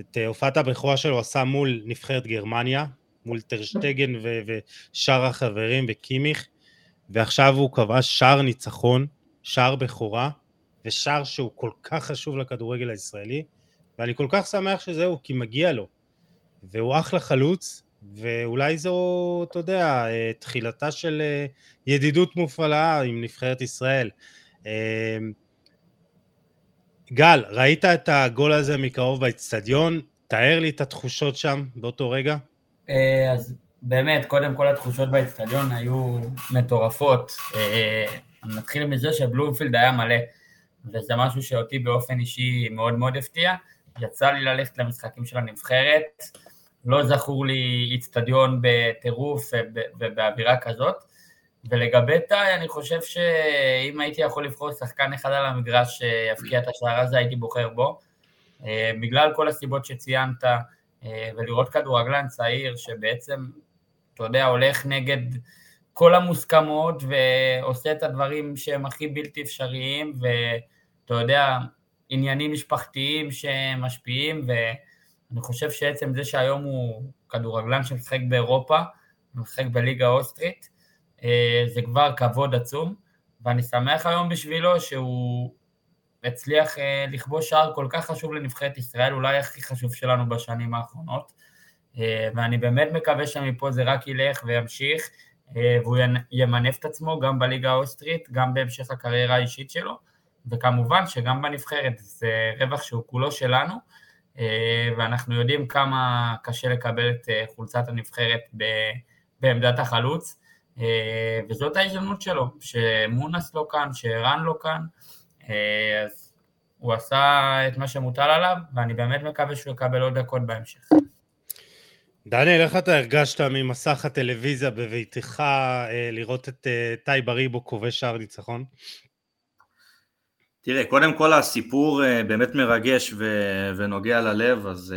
את הופעת הבכורה שלו עשה מול נבחרת גרמניה מול טרשטגן ושאר החברים וקימיך ועכשיו הוא כבש שער ניצחון, שער בכורה, ושער שהוא כל כך חשוב לכדורגל הישראלי, ואני כל כך שמח שזהו, כי מגיע לו. והוא אחלה חלוץ, ואולי זו, אתה יודע, תחילתה של אה, ידידות מופעלה עם נבחרת ישראל. אה, גל, ראית את הגול הזה מקרוב באצטדיון? תאר לי את התחושות שם באותו רגע. אה, אז באמת, קודם כל התחושות באצטדיון היו מטורפות. אה, נתחיל מזה שבלומפילד היה מלא, וזה משהו שאותי באופן אישי מאוד מאוד הפתיע. יצא לי ללכת למשחקים של הנבחרת, לא זכור לי אצטדיון בטירוף ובאווירה כזאת. ולגבי טאי, אני חושב שאם הייתי יכול לבחור שחקן אחד על המגרש שיפקיע את השער הזה, הייתי בוחר בו. אה, בגלל כל הסיבות שציינת, אה, ולראות כדורגלן צעיר שבעצם אתה יודע, הולך נגד כל המוסכמות ועושה את הדברים שהם הכי בלתי אפשריים, ואתה יודע, עניינים משפחתיים שמשפיעים, ואני חושב שעצם זה שהיום הוא כדורגלן שמשחק באירופה, משחק בליגה האוסטרית, אה, זה כבר כבוד עצום, ואני שמח היום בשבילו שהוא הצליח אה, לכבוש שער כל כך חשוב לנבחרת ישראל, אולי הכי חשוב שלנו בשנים האחרונות. אה, ואני באמת מקווה שמפה זה רק ילך וימשיך, אה, והוא ימנף את עצמו גם בליגה האוסטרית, גם בהמשך הקריירה האישית שלו, וכמובן שגם בנבחרת זה רווח שהוא כולו שלנו, אה, ואנחנו יודעים כמה קשה לקבל את חולצת הנבחרת בעמדת החלוץ, וזאת ההזדמנות שלו, שמונס לא כאן, שערן לא כאן, אז הוא עשה את מה שמוטל עליו, ואני באמת מקווה שהוא יקבל עוד דקות בהמשך. דניאל, איך אתה הרגשת ממסך הטלוויזיה בביתך אה, לראות את אה, טי בריבו כובש שער ניצחון? תראה, קודם כל הסיפור אה, באמת מרגש ו- ונוגע ללב, אז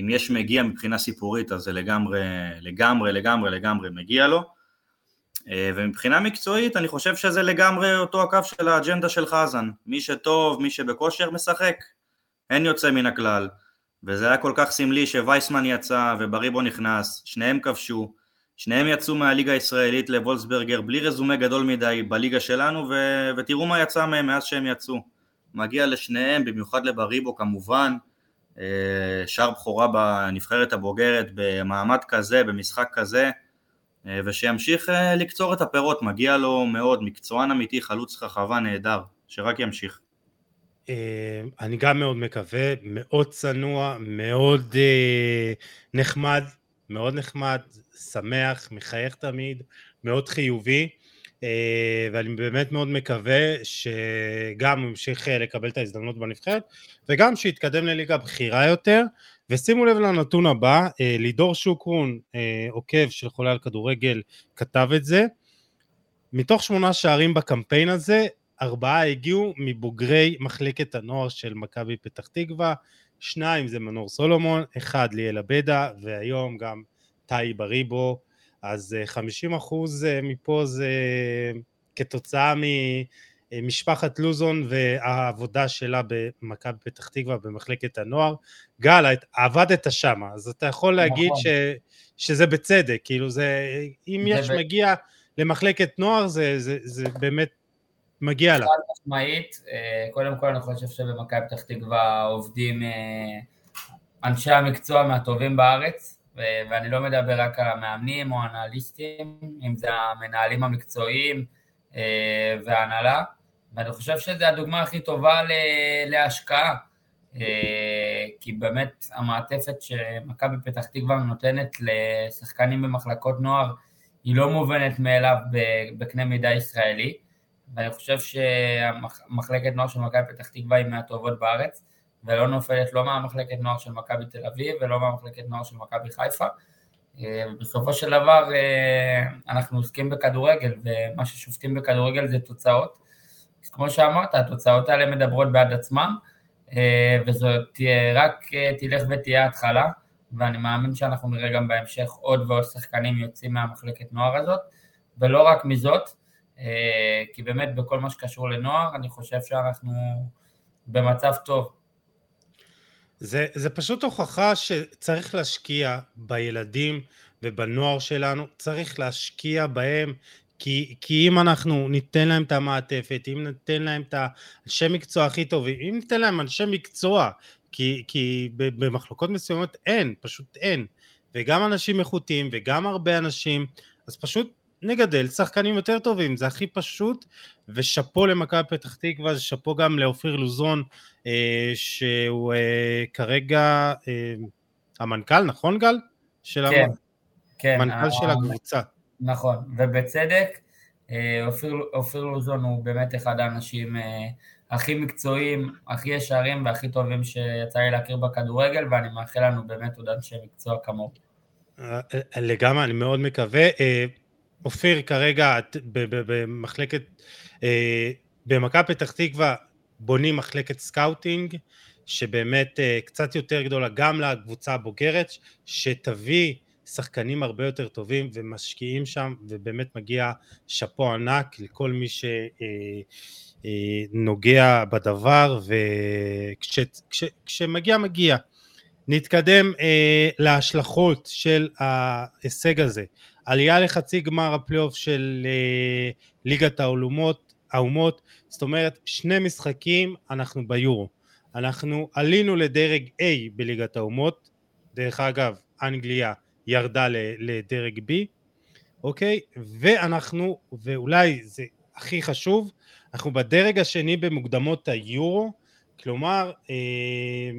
אם יש מגיע מבחינה סיפורית, אז זה לגמרי, לגמרי, לגמרי, לגמרי מגיע לו. ומבחינה מקצועית, אני חושב שזה לגמרי אותו הקו של האג'נדה של חזן. מי שטוב, מי שבכושר משחק, אין יוצא מן הכלל. וזה היה כל כך סמלי שווייסמן יצא ובריבו נכנס, שניהם כבשו, שניהם יצאו מהליגה הישראלית לוולסברגר בלי רזומה גדול מדי בליגה שלנו ו... ותראו מה יצא מהם מאז שהם יצאו. מגיע לשניהם, במיוחד לבריבו כמובן, אה, שער בכורה בנבחרת הבוגרת במעמד כזה, במשחק כזה, אה, ושימשיך אה, לקצור את הפירות, מגיע לו מאוד, מקצוען אמיתי, חלוץ רחבה נהדר, שרק ימשיך. אה, אני גם מאוד מקווה, מאוד צנוע, מאוד אה, נחמד, מאוד נחמד, שמח, מחייך תמיד, מאוד חיובי, אה, ואני באמת מאוד מקווה שגם הוא ימשיך לקבל את ההזדמנות בנבחרת, וגם שיתקדם לליגה בכירה יותר, ושימו לב לנתון הבא, לידור שוקרון, עוקב של חולה על כדורגל, כתב את זה, מתוך שמונה שערים בקמפיין הזה, ארבעה הגיעו מבוגרי מחלקת הנוער של מכבי פתח תקווה, שניים זה מנור סולומון, אחד ליאל עבדה, והיום גם טאי בריבו, אז 50 אה, אחוז אה, מפה זה כתוצאה ממשפחת לוזון והעבודה שלה במכבי פתח תקווה במחלקת הנוער. גל, עבדת שם, אז אתה יכול להגיד נכון. ש, שזה בצדק, כאילו זה, אם יש ב... מגיע למחלקת נוער זה, זה, זה באמת מגיע לה. חד משמעית, אה, קודם כל אני חושב שבמכבי פתח תקווה עובדים אה, אנשי המקצוע מהטובים בארץ, ואני לא מדבר רק על המאמנים או האנליסטים, אם זה המנהלים המקצועיים אה, וההנהלה, ואני חושב שזו הדוגמה הכי טובה להשקעה, כי באמת המעטפת שמכבי פתח תקווה נותנת לשחקנים במחלקות נוער היא לא מובנת מאליו בקנה מידה ישראלי. ואני חושב שהמחלקת נוער של מכבי פתח תקווה היא מהטובות בארץ, ולא נופלת לא מהמחלקת נוער של מכבי תל אביב ולא מהמחלקת נוער של מכבי חיפה. אה, בסופו של דבר אה, אנחנו עוסקים בכדורגל, ומה ששופטים בכדורגל זה תוצאות. כמו שאמרת, התוצאות האלה מדברות בעד עצמן, אה, וזאת רק תלך ותהיה התחלה, ואני מאמין שאנחנו נראה גם בהמשך עוד ועוד שחקנים יוצאים מהמחלקת נוער הזאת, ולא רק מזאת, כי באמת בכל מה שקשור לנוער, אני חושב שאנחנו במצב טוב. זה, זה פשוט הוכחה שצריך להשקיע בילדים ובנוער שלנו, צריך להשקיע בהם, כי, כי אם אנחנו ניתן להם את המעטפת, אם ניתן להם את האנשי מקצוע הכי טובים, אם ניתן להם אנשי מקצוע, כי, כי במחלוקות מסוימות אין, פשוט אין, וגם אנשים איכותיים וגם הרבה אנשים, אז פשוט נגדל שחקנים יותר טובים, זה הכי פשוט, ושאפו למכבי פתח תקווה, שאפו גם לאופיר לוזון, אה, שהוא אה, כרגע אה, המנכ"ל, נכון גל? של כן, המ... כן. מנכ"ל ה... של הקבוצה. נכון, ובצדק, אה, אופיר, אופיר לוזון הוא באמת אחד האנשים אה, הכי מקצועיים, הכי ישרים והכי טובים שיצא לי להכיר בכדורגל, ואני מאחל לנו באמת עוד אנשי מקצוע כמוהו. אה, לגמרי, אני מאוד מקווה. אופיר כרגע במחלקת, אה, במכבי פתח תקווה בונים מחלקת scouting שבאמת אה, קצת יותר גדולה גם לקבוצה הבוגרת שתביא שחקנים הרבה יותר טובים ומשקיעים שם ובאמת מגיע שאפו ענק לכל מי שנוגע אה, בדבר וכשמגיע מגיע. נתקדם להשלכות של ההישג הזה עלייה לחצי גמר הפלייאוף של אה, ליגת האומות, האומות, זאת אומרת שני משחקים אנחנו ביורו. אנחנו עלינו לדרג A בליגת האומות, דרך אגב אנגליה ירדה לדרג B, אוקיי? ואנחנו, ואולי זה הכי חשוב, אנחנו בדרג השני במוקדמות היורו, כלומר אה,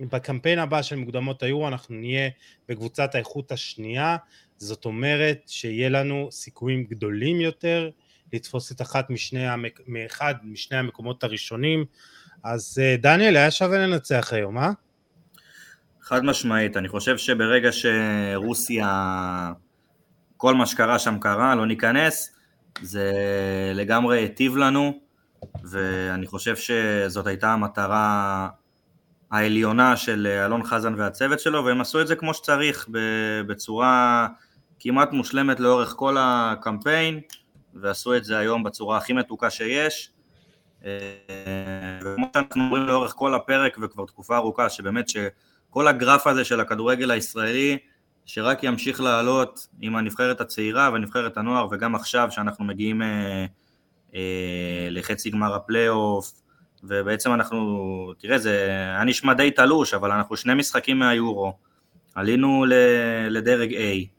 בקמפיין הבא של מוקדמות היורו אנחנו נהיה בקבוצת האיכות השנייה זאת אומרת שיהיה לנו סיכויים גדולים יותר לתפוס את אחת משני, המק... מאחד משני המקומות הראשונים. אז אה, דניאל, היה שווה לנצח היום, אה? חד משמעית, אני חושב שברגע שרוסיה, כל מה שקרה שם קרה, לא ניכנס, זה לגמרי היטיב לנו, ואני חושב שזאת הייתה המטרה העליונה של אלון חזן והצוות שלו, והם עשו את זה כמו שצריך, בצורה כמעט מושלמת לאורך כל הקמפיין, ועשו את זה היום בצורה הכי מתוקה שיש. וכמו שאנחנו אומרים לאורך כל הפרק וכבר תקופה ארוכה, שבאמת שכל הגרף הזה של הכדורגל הישראלי, שרק ימשיך לעלות עם הנבחרת הצעירה והנבחרת הנוער, וגם עכשיו שאנחנו מגיעים אה, אה, לחצי גמר הפלייאוף, ובעצם אנחנו, תראה, זה היה נשמע די תלוש, אבל אנחנו שני משחקים מהיורו, עלינו לדרג A,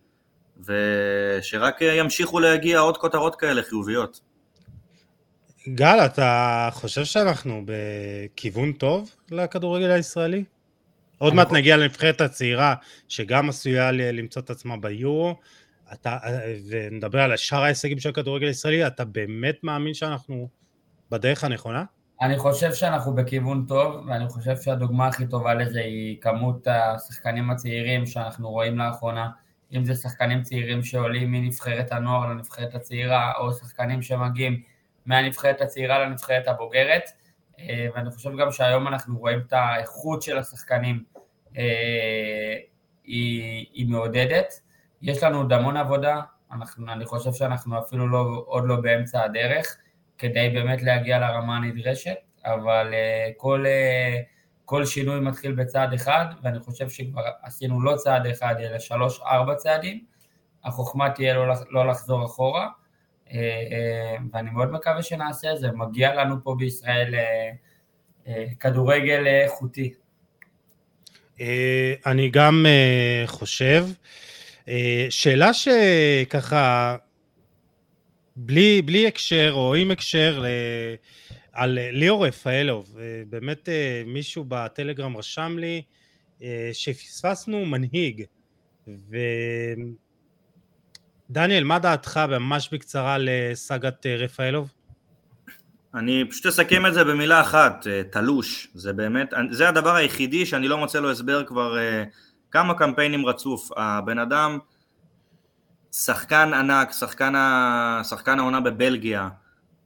ושרק ימשיכו להגיע עוד כותרות כאלה חיוביות. גל, אתה חושב שאנחנו בכיוון טוב לכדורגל הישראלי? עוד מעט נגיע לנבחרת הצעירה, שגם עשויה למצוא את עצמה ביורו, אתה, ונדבר על שאר ההישגים של הכדורגל הישראלי, אתה באמת מאמין שאנחנו בדרך הנכונה? אני חושב שאנחנו בכיוון טוב, ואני חושב שהדוגמה הכי טובה לזה היא כמות השחקנים הצעירים שאנחנו רואים לאחרונה, אם זה שחקנים צעירים שעולים מנבחרת הנוער לנבחרת הצעירה, או שחקנים שמגיעים מהנבחרת הצעירה לנבחרת הבוגרת, אה, ואני חושב גם שהיום אנחנו רואים את האיכות של השחקנים אה, היא, היא מעודדת. יש לנו עוד המון עבודה, אנחנו, אני חושב שאנחנו אפילו לא, עוד לא באמצע הדרך, כדי באמת להגיע לרמה הנדרשת, אבל uh, כל, כל שינוי מתחיל בצעד אחד, ואני חושב שכבר עשינו לא צעד אחד, אלא שלוש ארבע צעדים, החוכמה תהיה לא, לא לחזור אחורה, uh, uh, ואני מאוד מקווה שנעשה את זה, מגיע לנו פה בישראל uh, כדורגל איכותי. אני גם חושב, שאלה שככה בלי, בלי הקשר או עם הקשר. על ליאור רפאלוב, אה, באמת אה, מישהו בטלגרם רשם לי אה, שפספסנו מנהיג. ודניאל, מה דעתך? ממש בקצרה לסאגת רפאלוב? אני פשוט אסכם את זה במילה אחת, תלוש, זה באמת, זה הדבר היחידי שאני לא מוצא לו הסבר כבר כמה קמפיינים רצוף, הבן אדם שחקן ענק, שחקן, העונה בבלגיה, אה,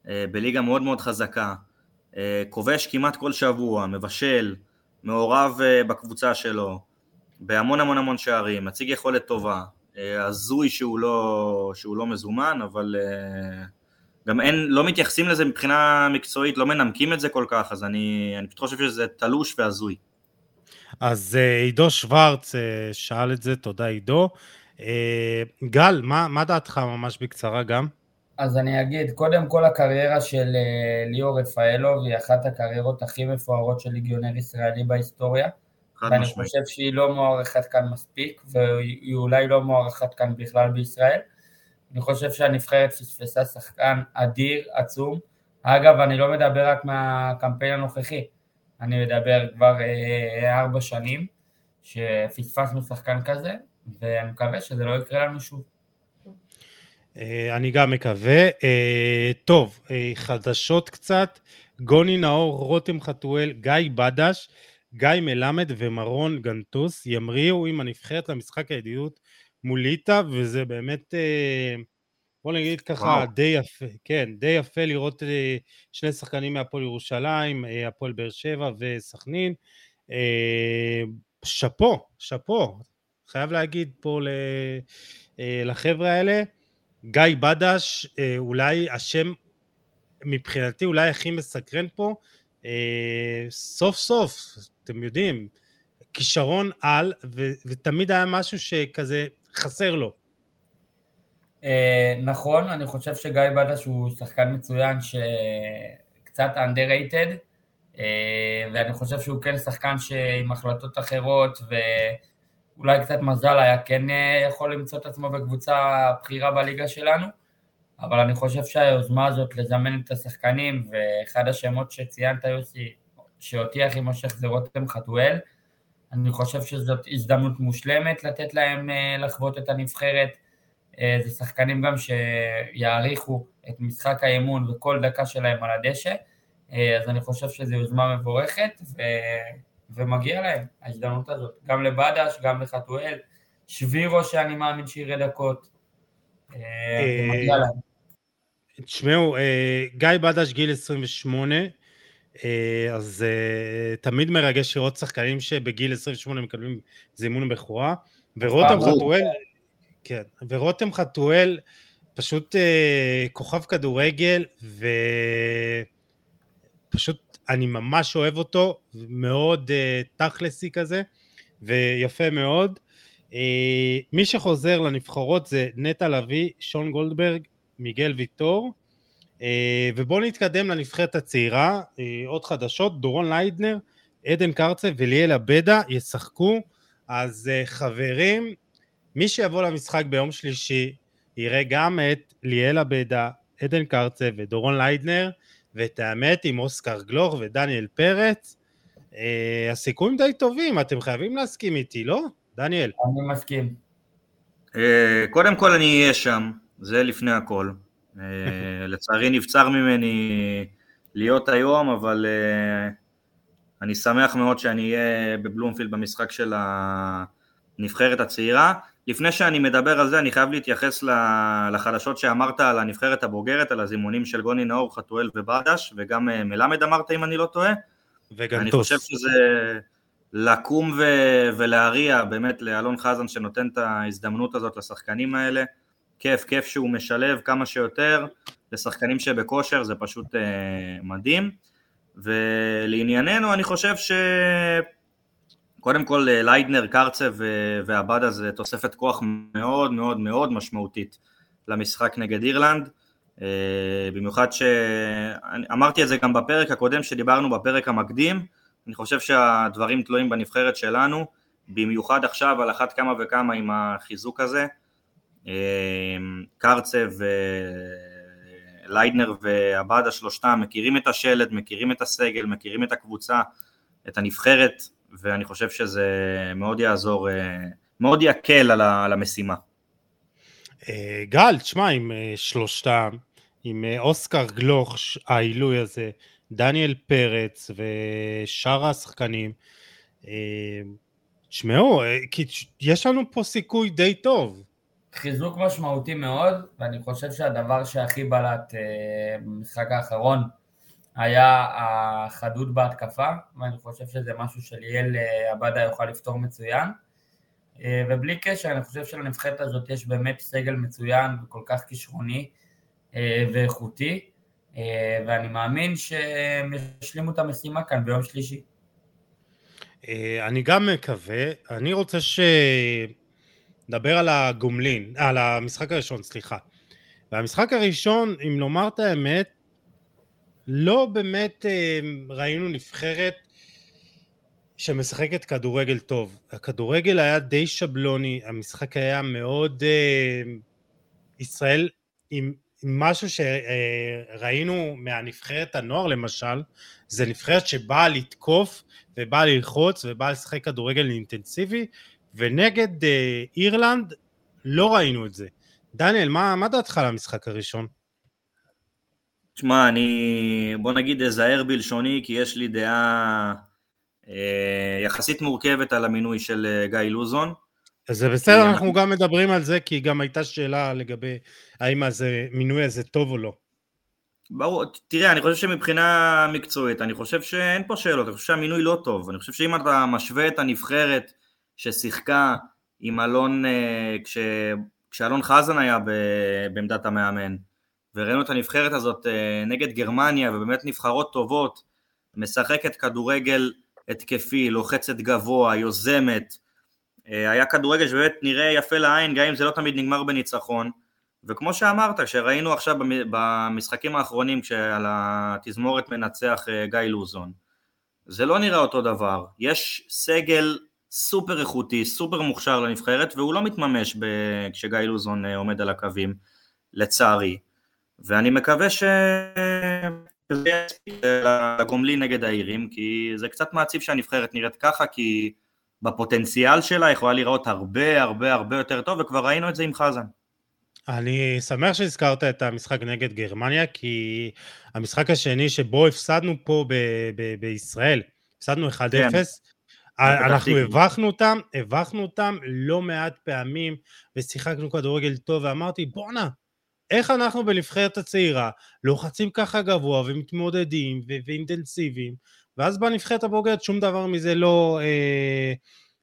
בליגה מאוד מאוד חזקה, אה, כובש כמעט כל שבוע, מבשל, מעורב אה, בקבוצה שלו, בהמון המון המון שערים, מציג יכולת טובה, הזוי שהוא לא, שהוא לא מזומן, אבל גם אין, לא מתייחסים לזה מבחינה מקצועית, לא מנמקים את זה כל כך, אז אני, אני פשוט חושב שזה תלוש והזוי. אז עידו שוורץ שאל את זה, תודה עידו. אה, גל, מה, מה דעתך ממש בקצרה גם? אז אני אגיד, קודם כל הקריירה של אה, ליאור רפאלוב היא אחת הקריירות הכי מפוארות של ליגיונר ישראלי בהיסטוריה. ואני חושב שהיא לא מוערכת כאן מספיק, והיא אולי לא מוערכת כאן בכלל בישראל. אני חושב שהנבחרת פספסה שחקן אדיר, עצום. אגב, אני לא מדבר רק מהקמפיין הנוכחי, אני מדבר כבר אה, ארבע שנים שפספסנו שחקן כזה, ואני מקווה שזה לא יקרה לנו שוב. אה, אני גם מקווה. אה, טוב, אה, חדשות קצת. גוני נאור, רותם חתואל, גיא בדש, גיא מלמד ומרון גנטוס ימריאו עם הנבחרת למשחק הידידות מול ליטא, וזה באמת, בוא נגיד ככה, וואו. די יפה, כן, די יפה לראות שני שחקנים מהפועל ירושלים, הפועל באר שבע וסכנין. שאפו, שאפו, חייב להגיד פה לחבר'ה האלה, גיא בדש, אה, אולי השם מבחינתי אולי הכי מסקרן פה, אה, סוף סוף, אתם יודעים, כישרון על, ו- ותמיד היה משהו שכזה חסר לו. נכון, אני חושב שגיא בדש הוא שחקן מצוין שקצת underrated, ואני חושב שהוא כן שחקן שעם החלטות אחרות, ו... אולי קצת מזל היה כן אה, יכול למצוא את עצמו בקבוצה בכירה בליגה שלנו, אבל אני חושב שהיוזמה הזאת לזמן את השחקנים, ואחד השמות שציינת יוסי, שאותי הכי מושך זה רותם חתואל, אני חושב שזאת הזדמנות מושלמת לתת להם אה, לחוות את הנבחרת, זה שחקנים גם שיעריכו את משחק האימון וכל דקה שלהם על הדשא, אז אני חושב שזו יוזמה מבורכת, ו... ומגיע להם ההזדמנות הזאת, גם לבדש, גם לחתואל, שבירו שאני מאמין שיראה דקות, מגיע להם. תשמעו, גיא בדש גיל 28, אז תמיד מרגש לראות שחקנים שבגיל 28 מקבלים זימון בכורה, ורותם חתואל, כן, ורותם חתואל פשוט כוכב כדורגל, ופשוט אני ממש אוהב אותו, מאוד תכלסי כזה, ויפה מאוד. מי שחוזר לנבחרות זה נטע לביא, שון גולדברג, מיגל ויטור, ובואו נתקדם לנבחרת הצעירה, עוד חדשות, דורון ליידנר, עדן קרצה וליאל אבדה ישחקו, אז חברים, מי שיבוא למשחק ביום שלישי יראה גם את ליאל אבדה, עדן קרצה ודורון ליידנר, ואת האמת עם אוסקר גלוך ודניאל פרץ, הסיכויים די טובים, אתם חייבים להסכים איתי, לא? דניאל. אני מסכים. קודם כל אני אהיה שם, זה לפני הכל. לצערי נבצר ממני להיות היום, אבל אני שמח מאוד שאני אהיה בבלומפילד במשחק של הנבחרת הצעירה. לפני שאני מדבר על זה, אני חייב להתייחס לחדשות שאמרת על הנבחרת הבוגרת, על הזימונים של גוני נאור, חתואל ובדש, וגם מלמד אמרת אם אני לא טועה. וגנטוס. אני חושב שזה לקום ו- ולהריע באמת לאלון חזן שנותן את ההזדמנות הזאת לשחקנים האלה. כיף, כיף שהוא משלב כמה שיותר לשחקנים שבכושר, זה פשוט אה, מדהים. ולענייננו, אני חושב ש... קודם כל ליידנר, קרצב ועבדה זה תוספת כוח מאוד מאוד מאוד משמעותית למשחק נגד אירלנד, במיוחד שאמרתי את זה גם בפרק הקודם שדיברנו בפרק המקדים, אני חושב שהדברים תלויים בנבחרת שלנו, במיוחד עכשיו על אחת כמה וכמה עם החיזוק הזה, קרצב, ליידנר ועבדה שלושתם מכירים את השלד, מכירים את הסגל, מכירים את הקבוצה, את הנבחרת, ואני חושב שזה מאוד יעזור, מאוד יקל על המשימה. גל, תשמע, עם שלושתם, עם אוסקר גלוך, העילוי הזה, דניאל פרץ ושאר השחקנים, תשמעו, יש לנו פה סיכוי די טוב. חיזוק משמעותי מאוד, ואני חושב שהדבר שהכי בלט במשחק האחרון, היה החדות בהתקפה, ואני חושב שזה משהו שליאל עבדה יוכל לפתור מצוין. ובלי קשר, אני חושב שלנבחרת הזאת יש באמת סגל מצוין וכל כך כישרוני ואיכותי, ואני מאמין שהם ישלימו את המשימה כאן ביום שלישי. אני גם מקווה, אני רוצה שנדבר על הגומלין, על המשחק הראשון, סליחה. והמשחק הראשון, אם לומר את האמת, לא באמת ראינו נבחרת שמשחקת כדורגל טוב. הכדורגל היה די שבלוני, המשחק היה מאוד... ישראל עם, משהו שראינו מהנבחרת הנוער למשל, זה נבחרת שבאה לתקוף ובאה ללחוץ ובאה לשחק כדורגל אינטנסיבי, ונגד אירלנד לא ראינו את זה. דניאל, מה, מה דעתך על המשחק הראשון? תשמע, אני בוא נגיד אזהר בלשוני, כי יש לי דעה אה, יחסית מורכבת על המינוי של אה, גיא לוזון. אז זה בסדר, אנחנו גם מדברים על זה, כי גם הייתה שאלה לגבי האם המינוי הזה טוב או לא. ברור, תראה, אני חושב שמבחינה מקצועית, אני חושב שאין פה שאלות, אני חושב שהמינוי לא טוב, אני חושב שאם אתה משווה את הנבחרת ששיחקה עם אלון, אה, כש, כשאלון חזן היה בעמדת המאמן, וראינו את הנבחרת הזאת נגד גרמניה, ובאמת נבחרות טובות, משחקת כדורגל התקפי, לוחצת גבוה, יוזמת, היה כדורגל שבאמת נראה יפה לעין, גם אם זה לא תמיד נגמר בניצחון, וכמו שאמרת, כשראינו עכשיו במשחקים האחרונים, כשעל התזמורת מנצח גיא לוזון, זה לא נראה אותו דבר, יש סגל סופר איכותי, סופר מוכשר לנבחרת, והוא לא מתממש כשגיא לוזון עומד על הקווים, לצערי. ואני מקווה ש... שזה יספיק לגומלין נגד האירים, כי זה קצת מעציב שהנבחרת נראית ככה, כי בפוטנציאל שלה יכולה להיראות הרבה הרבה הרבה יותר טוב, וכבר ראינו את זה עם חזן. אני שמח שהזכרת את המשחק נגד גרמניה, כי המשחק השני שבו הפסדנו פה ב- ב- בישראל, הפסדנו 1-0, כן. אנחנו. הבכנו אותם, הבכנו אותם לא מעט פעמים, ושיחקנו כדורגל טוב, ואמרתי, בואנה, איך אנחנו בנבחרת הצעירה לוחצים ככה גבוה ומתמודדים ו- ואינטנסיביים, ואז בנבחרת הבוגרת שום דבר מזה לא, אה,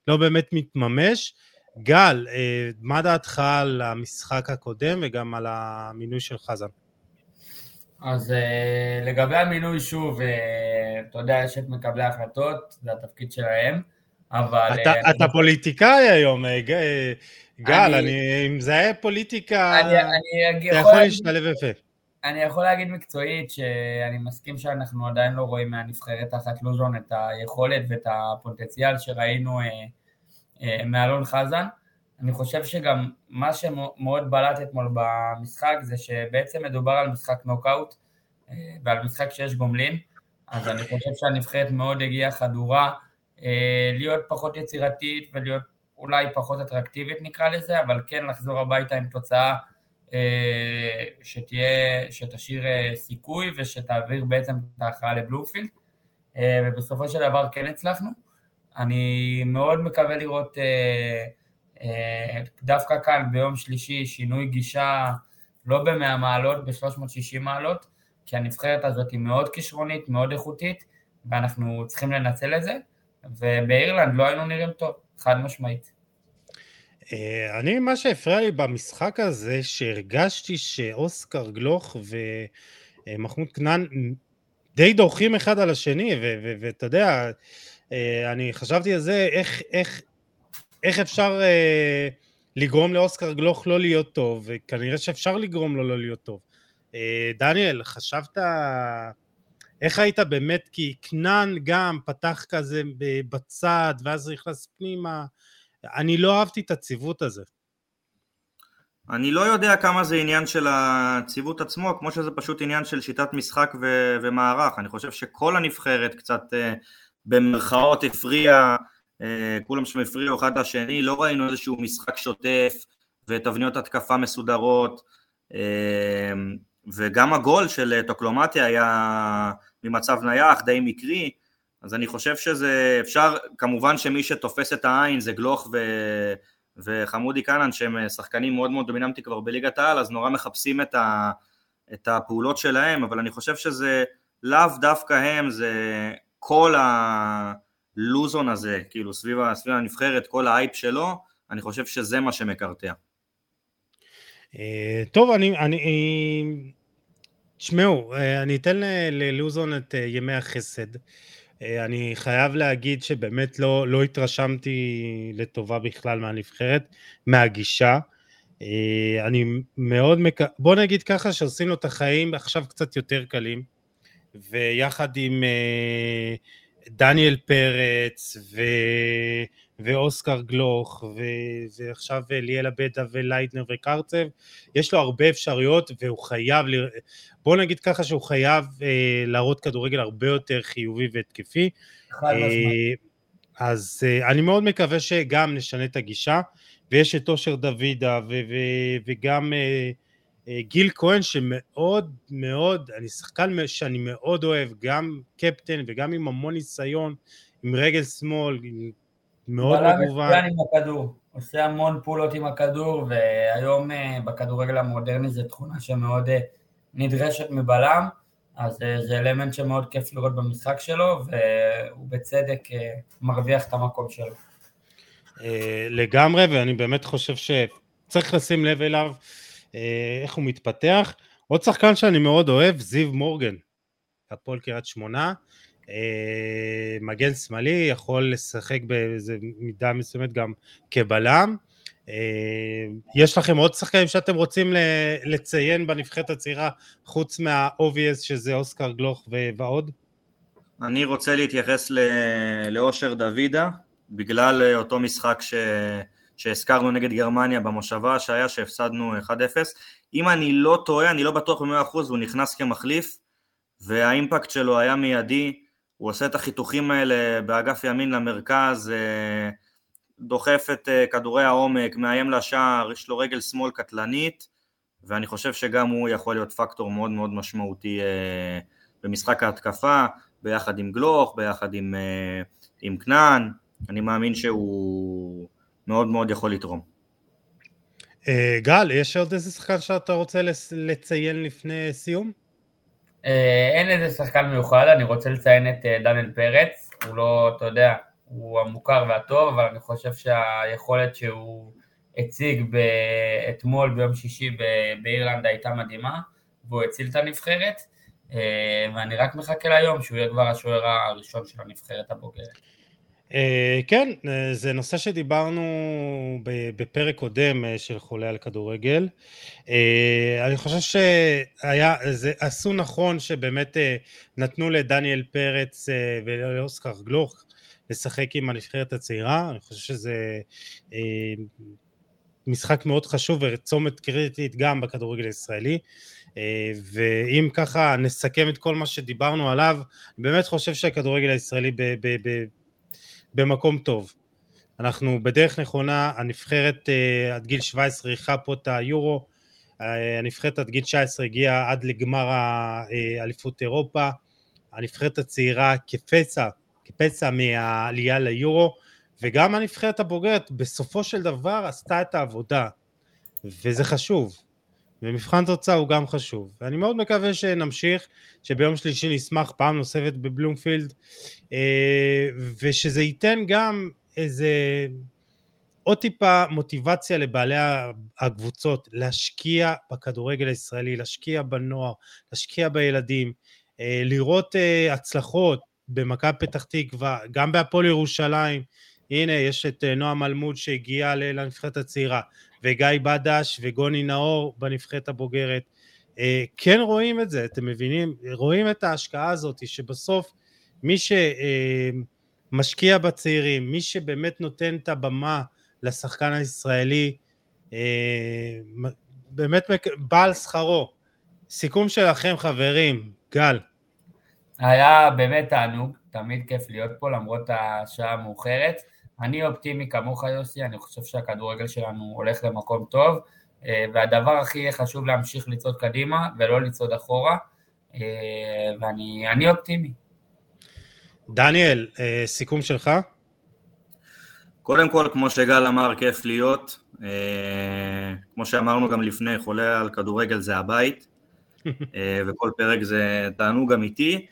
לא באמת מתממש. גל, אה, מה דעתך על המשחק הקודם וגם על המינוי של חזן? אז אה, לגבי המינוי, שוב, אה, אתה יודע, יש את מקבלי ההחלטות, זה התפקיד שלהם, אבל... אתה, אה, אתה פוליטיקאי היום, אה, אה, גל, אני- אני, אם זה היה פוליטיקה, אני, אני אתה יכול להשתלב יפה. אני יכול להגיד מקצועית שאני מסכים שאנחנו עדיין לא רואים מהנבחרת תחת לוזון את היכולת ואת הפוטנציאל שראינו אה, אה, מאלון חזן. אני חושב שגם מה שמאוד בלט אתמול במשחק זה שבעצם מדובר על משחק נוקאוט אה, ועל משחק שיש גומלין, אז אני חושב שהנבחרת מאוד הגיעה חדורה אה, להיות פחות יצירתית ולהיות אולי פחות אטרקטיבית נקרא לזה, אבל כן לחזור הביתה עם תוצאה אה, שתהיה, שתשאיר אה, סיכוי ושתעביר בעצם את ההכרעה לבלומפילד, אה, ובסופו של דבר כן הצלחנו. אני מאוד מקווה לראות דווקא כאן ביום שלישי שינוי גישה לא ב-100 מעלות, ב-360 מעלות, כי הנבחרת הזאת היא מאוד כישרונית, מאוד איכותית, ואנחנו צריכים לנצל את זה, ובאירלנד לא היינו נראים טוב, חד משמעית. אה, אני, מה שהפריע לי במשחק הזה, שהרגשתי שאוסקר גלוך ומחמוד כנען די דורכים אחד על השני, ואתה יודע, אה, אני חשבתי על זה, איך, איך, איך אפשר אה, לגרום לאוסקר גלוך לא להיות טוב, וכנראה שאפשר לגרום לו לא להיות טוב. אה, דניאל, חשבת, איך היית באמת, כי כנען גם פתח כזה בצד, ואז נכנס פנימה, אני לא אהבתי את הציוות הזה. אני לא יודע כמה זה עניין של הציוות עצמו, כמו שזה פשוט עניין של שיטת משחק ו- ומערך. אני חושב שכל הנבחרת קצת אה, במרכאות הפריע, אה, כולם שם הפריעו אחד לשני, לא ראינו איזשהו משחק שוטף ותבניות התקפה מסודרות, אה, וגם הגול של טוקלומטיה היה ממצב נייח, די מקרי, אז אני חושב שזה אפשר, כמובן שמי שתופס את העין זה גלוך ו... וחמודי קאנן שהם שחקנים מאוד מאוד דומיננטיים כבר בליגת העל אז נורא מחפשים את, ה, את הפעולות שלהם אבל אני חושב שזה לאו דווקא הם זה כל הלוזון הזה כאילו סביב, סביב הנבחרת כל האייפ שלו אני חושב שזה מה שמקרטע. אה, טוב אני, אני תשמעו אני אתן ללוזון את ימי החסד אני חייב להגיד שבאמת לא, לא התרשמתי לטובה בכלל מהנבחרת, מהגישה. אני מאוד, מק... בוא נגיד ככה שעושים לו את החיים עכשיו קצת יותר קלים, ויחד עם דניאל פרץ. ואוסקר גלוך ו... ועכשיו ליאלה בדה ולייטנר וקרצב, יש לו הרבה אפשרויות והוא חייב, ל... בוא נגיד ככה שהוא חייב אה, להראות כדורגל הרבה יותר חיובי והתקפי. משמעית. אז אה, אני מאוד מקווה שגם נשנה את הגישה, ויש את אושר דוידה ו- ו- וגם אה, אה, גיל כהן שמאוד מאוד, אני שחקן שאני מאוד אוהב, גם קפטן וגם עם המון ניסיון, עם רגל שמאל, מאוד מגוון. בלם מצוין עם הכדור, עושה המון פעולות עם הכדור, והיום אה, בכדורגל המודרני זו תכונה שמאוד אה, נדרשת מבלם, אז זה אלמנט שמאוד כיף לראות במשחק שלו, והוא בצדק מרוויח את המקום שלו. לגמרי, ואני באמת חושב שצריך לשים לב אליו, איך הוא מתפתח. עוד שחקן שאני מאוד אוהב, זיו מורגן, הפועל קריית שמונה, מגן שמאלי, יכול לשחק באיזה מידה מסוימת גם כבלם. יש לכם עוד שחקנים שאתם רוצים לציין בנבחרת הצעירה חוץ מה-obvious שזה אוסקר גלוך ועוד? אני רוצה להתייחס לאושר דוידה בגלל אותו משחק ש... שהזכרנו נגד גרמניה במושבה שהיה שהפסדנו 1-0 אם אני לא טועה, אני לא בטוח ב-100% הוא נכנס כמחליף והאימפקט שלו היה מיידי הוא עושה את החיתוכים האלה באגף ימין למרכז דוחף את כדורי העומק, מאיים לשער, יש לו רגל שמאל קטלנית, ואני חושב שגם הוא יכול להיות פקטור מאוד מאוד משמעותי במשחק ההתקפה, ביחד עם גלוך, ביחד עם, עם כנען, אני מאמין שהוא מאוד מאוד יכול לתרום. גל, יש עוד איזה שחקן שאתה רוצה לציין לפני סיום? אין איזה שחקן מיוחד, אני רוצה לציין את דניאל פרץ, הוא לא, אתה יודע, הוא המוכר והטוב, אבל אני חושב שהיכולת שהוא הציג אתמול ביום שישי באירלנד הייתה מדהימה, והוא הציל את הנבחרת, אה, ואני רק מחכה ליום שהוא יהיה כבר השוער הראשון של הנבחרת הבוגרת. אה, כן, אה, זה נושא שדיברנו בפרק קודם של חולה על כדורגל. אני חושב שהיה, זה עשו נכון שבאמת נתנו לדניאל פרץ ולאוסקר גלוך לשחק עם הנבחרת הצעירה, אני חושב שזה אה, משחק מאוד חשוב וצומת קריטית גם בכדורגל הישראלי. אה, ואם ככה נסכם את כל מה שדיברנו עליו, אני באמת חושב שהכדורגל הישראלי ב- ב- ב- במקום טוב. אנחנו בדרך נכונה, הנבחרת אה, עד גיל 17 אירחה פה את היורו, הנבחרת עד גיל 19 הגיעה עד לגמר האליפות אירופה, הנבחרת הצעירה כפסע כפסע מהעלייה ליורו, וגם הנבחרת הבוגרת בסופו של דבר עשתה את העבודה, וזה חשוב. ומבחן תוצאה הוא גם חשוב. ואני מאוד מקווה שנמשיך, שביום שלישי נשמח פעם נוספת בבלומפילד, אה, ושזה ייתן גם איזה עוד טיפה מוטיבציה לבעלי הקבוצות להשקיע בכדורגל הישראלי, להשקיע בנוער, להשקיע בילדים, אה, לראות אה, הצלחות, במכבי פתח תקווה, גם בהפועל ירושלים, הנה יש את נועם אלמוד שהגיע לנבחרת הצעירה, וגיא בדש וגוני נאור בנבחרת הבוגרת. אה, כן רואים את זה, אתם מבינים? רואים את ההשקעה הזאת, שבסוף מי שמשקיע אה, בצעירים, מי שבאמת נותן את הבמה לשחקן הישראלי, באמת בא על שכרו. סיכום שלכם חברים, גל. היה באמת תענוג, תמיד כיף להיות פה למרות השעה המאוחרת. אני אופטימי כמוך יוסי, אני חושב שהכדורגל שלנו הולך למקום טוב, אה, והדבר הכי חשוב להמשיך לצעוד קדימה ולא לצעוד אחורה, אה, ואני אופטימי. דניאל, אה, סיכום שלך? קודם כל, כמו שגל אמר, כיף להיות. כמו שאמרנו גם לפני, חולה על כדורגל זה הבית, וכל פרק זה תענוג אמיתי.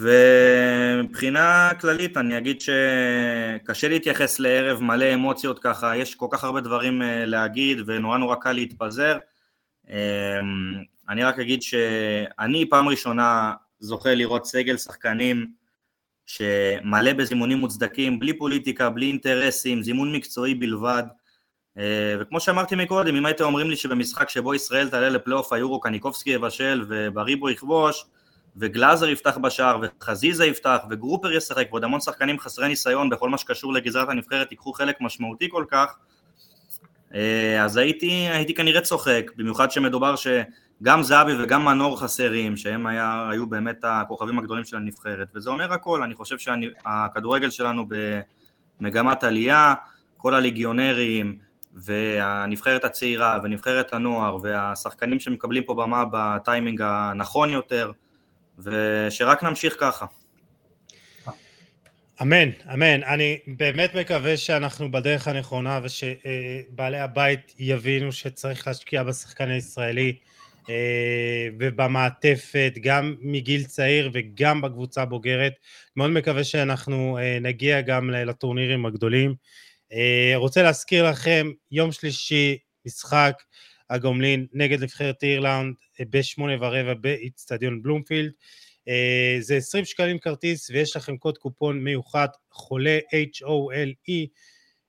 ומבחינה כללית אני אגיד שקשה להתייחס לערב מלא אמוציות ככה, יש כל כך הרבה דברים אה, להגיד ונורא נורא קל להתפזר. אמ, אני רק אגיד שאני פעם ראשונה זוכה לראות סגל שחקנים שמלא בזימונים מוצדקים, בלי פוליטיקה, בלי אינטרסים, זימון מקצועי בלבד. אה, וכמו שאמרתי מקודם, אם הייתם אומרים לי שבמשחק שבו ישראל תעלה לפלייאוף היורו קניקובסקי יבשל ובריבו יכבוש, וגלאזר יפתח בשער, וחזיזה יפתח, וגרופר ישחק, ועוד המון שחקנים חסרי ניסיון בכל מה שקשור לגזרת הנבחרת ייקחו חלק משמעותי כל כך, אה, אז הייתי, הייתי כנראה צוחק, במיוחד שמדובר שגם זהבי וגם מנור חסרים, שהם היה, היו באמת הכוכבים הגדולים של הנבחרת, וזה אומר הכל, אני חושב שהכדורגל שלנו במגמת עלייה, כל הליגיונרים, והנבחרת הצעירה, ונבחרת הנוער, והשחקנים שמקבלים פה במה בטיימינג הנכון יותר, ושרק נמשיך ככה. אמן, אמן. אני באמת מקווה שאנחנו בדרך הנכונה ושבעלי הבית יבינו שצריך להשקיע בשחקן הישראלי אה, ובמעטפת, גם מגיל צעיר וגם בקבוצה בוגרת. מאוד מקווה שאנחנו אה, נגיע גם לטורנירים הגדולים. אה, רוצה להזכיר לכם, יום שלישי, משחק הגומלין נגד נבחרת אירלנד בשמונה ורבע באיצטדיון בלומפילד. אה, זה 20 שקלים כרטיס ויש לכם קוד קופון מיוחד חולה H-O-L-E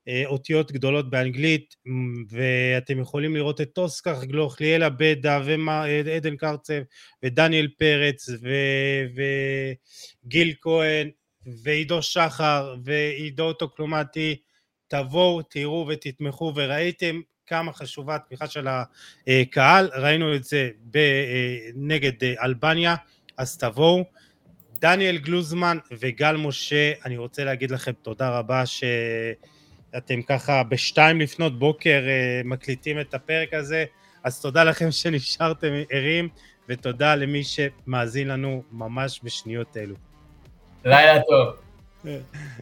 אה, אותיות גדולות באנגלית ואתם יכולים לראות את אוסקר גלוך, ליאלה בדה ועדן קרצב ודניאל פרץ ו... וגיל כהן ועידו שחר ועידו אוטוקלומטי תבואו תראו ותתמכו וראיתם כמה חשובה התמיכה של הקהל, ראינו את זה נגד אלבניה, אז תבואו. דניאל גלוזמן וגל משה, אני רוצה להגיד לכם תודה רבה שאתם ככה בשתיים לפנות בוקר אה, מקליטים את הפרק הזה. אז תודה לכם שנשארתם ערים, ותודה למי שמאזין לנו ממש בשניות אלו. לילה טוב.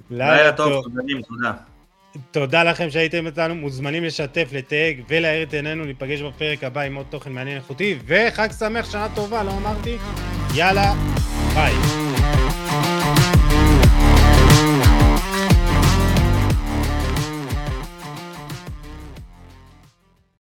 לילה טוב, חברים, תודה. תודה לכם שהייתם איתנו, מוזמנים לשתף, לתייג ולהאיר את עינינו, ניפגש בפרק הבא עם עוד תוכן מעניין איכותי, וחג שמח, שנה טובה, לא אמרתי? יאללה, ביי.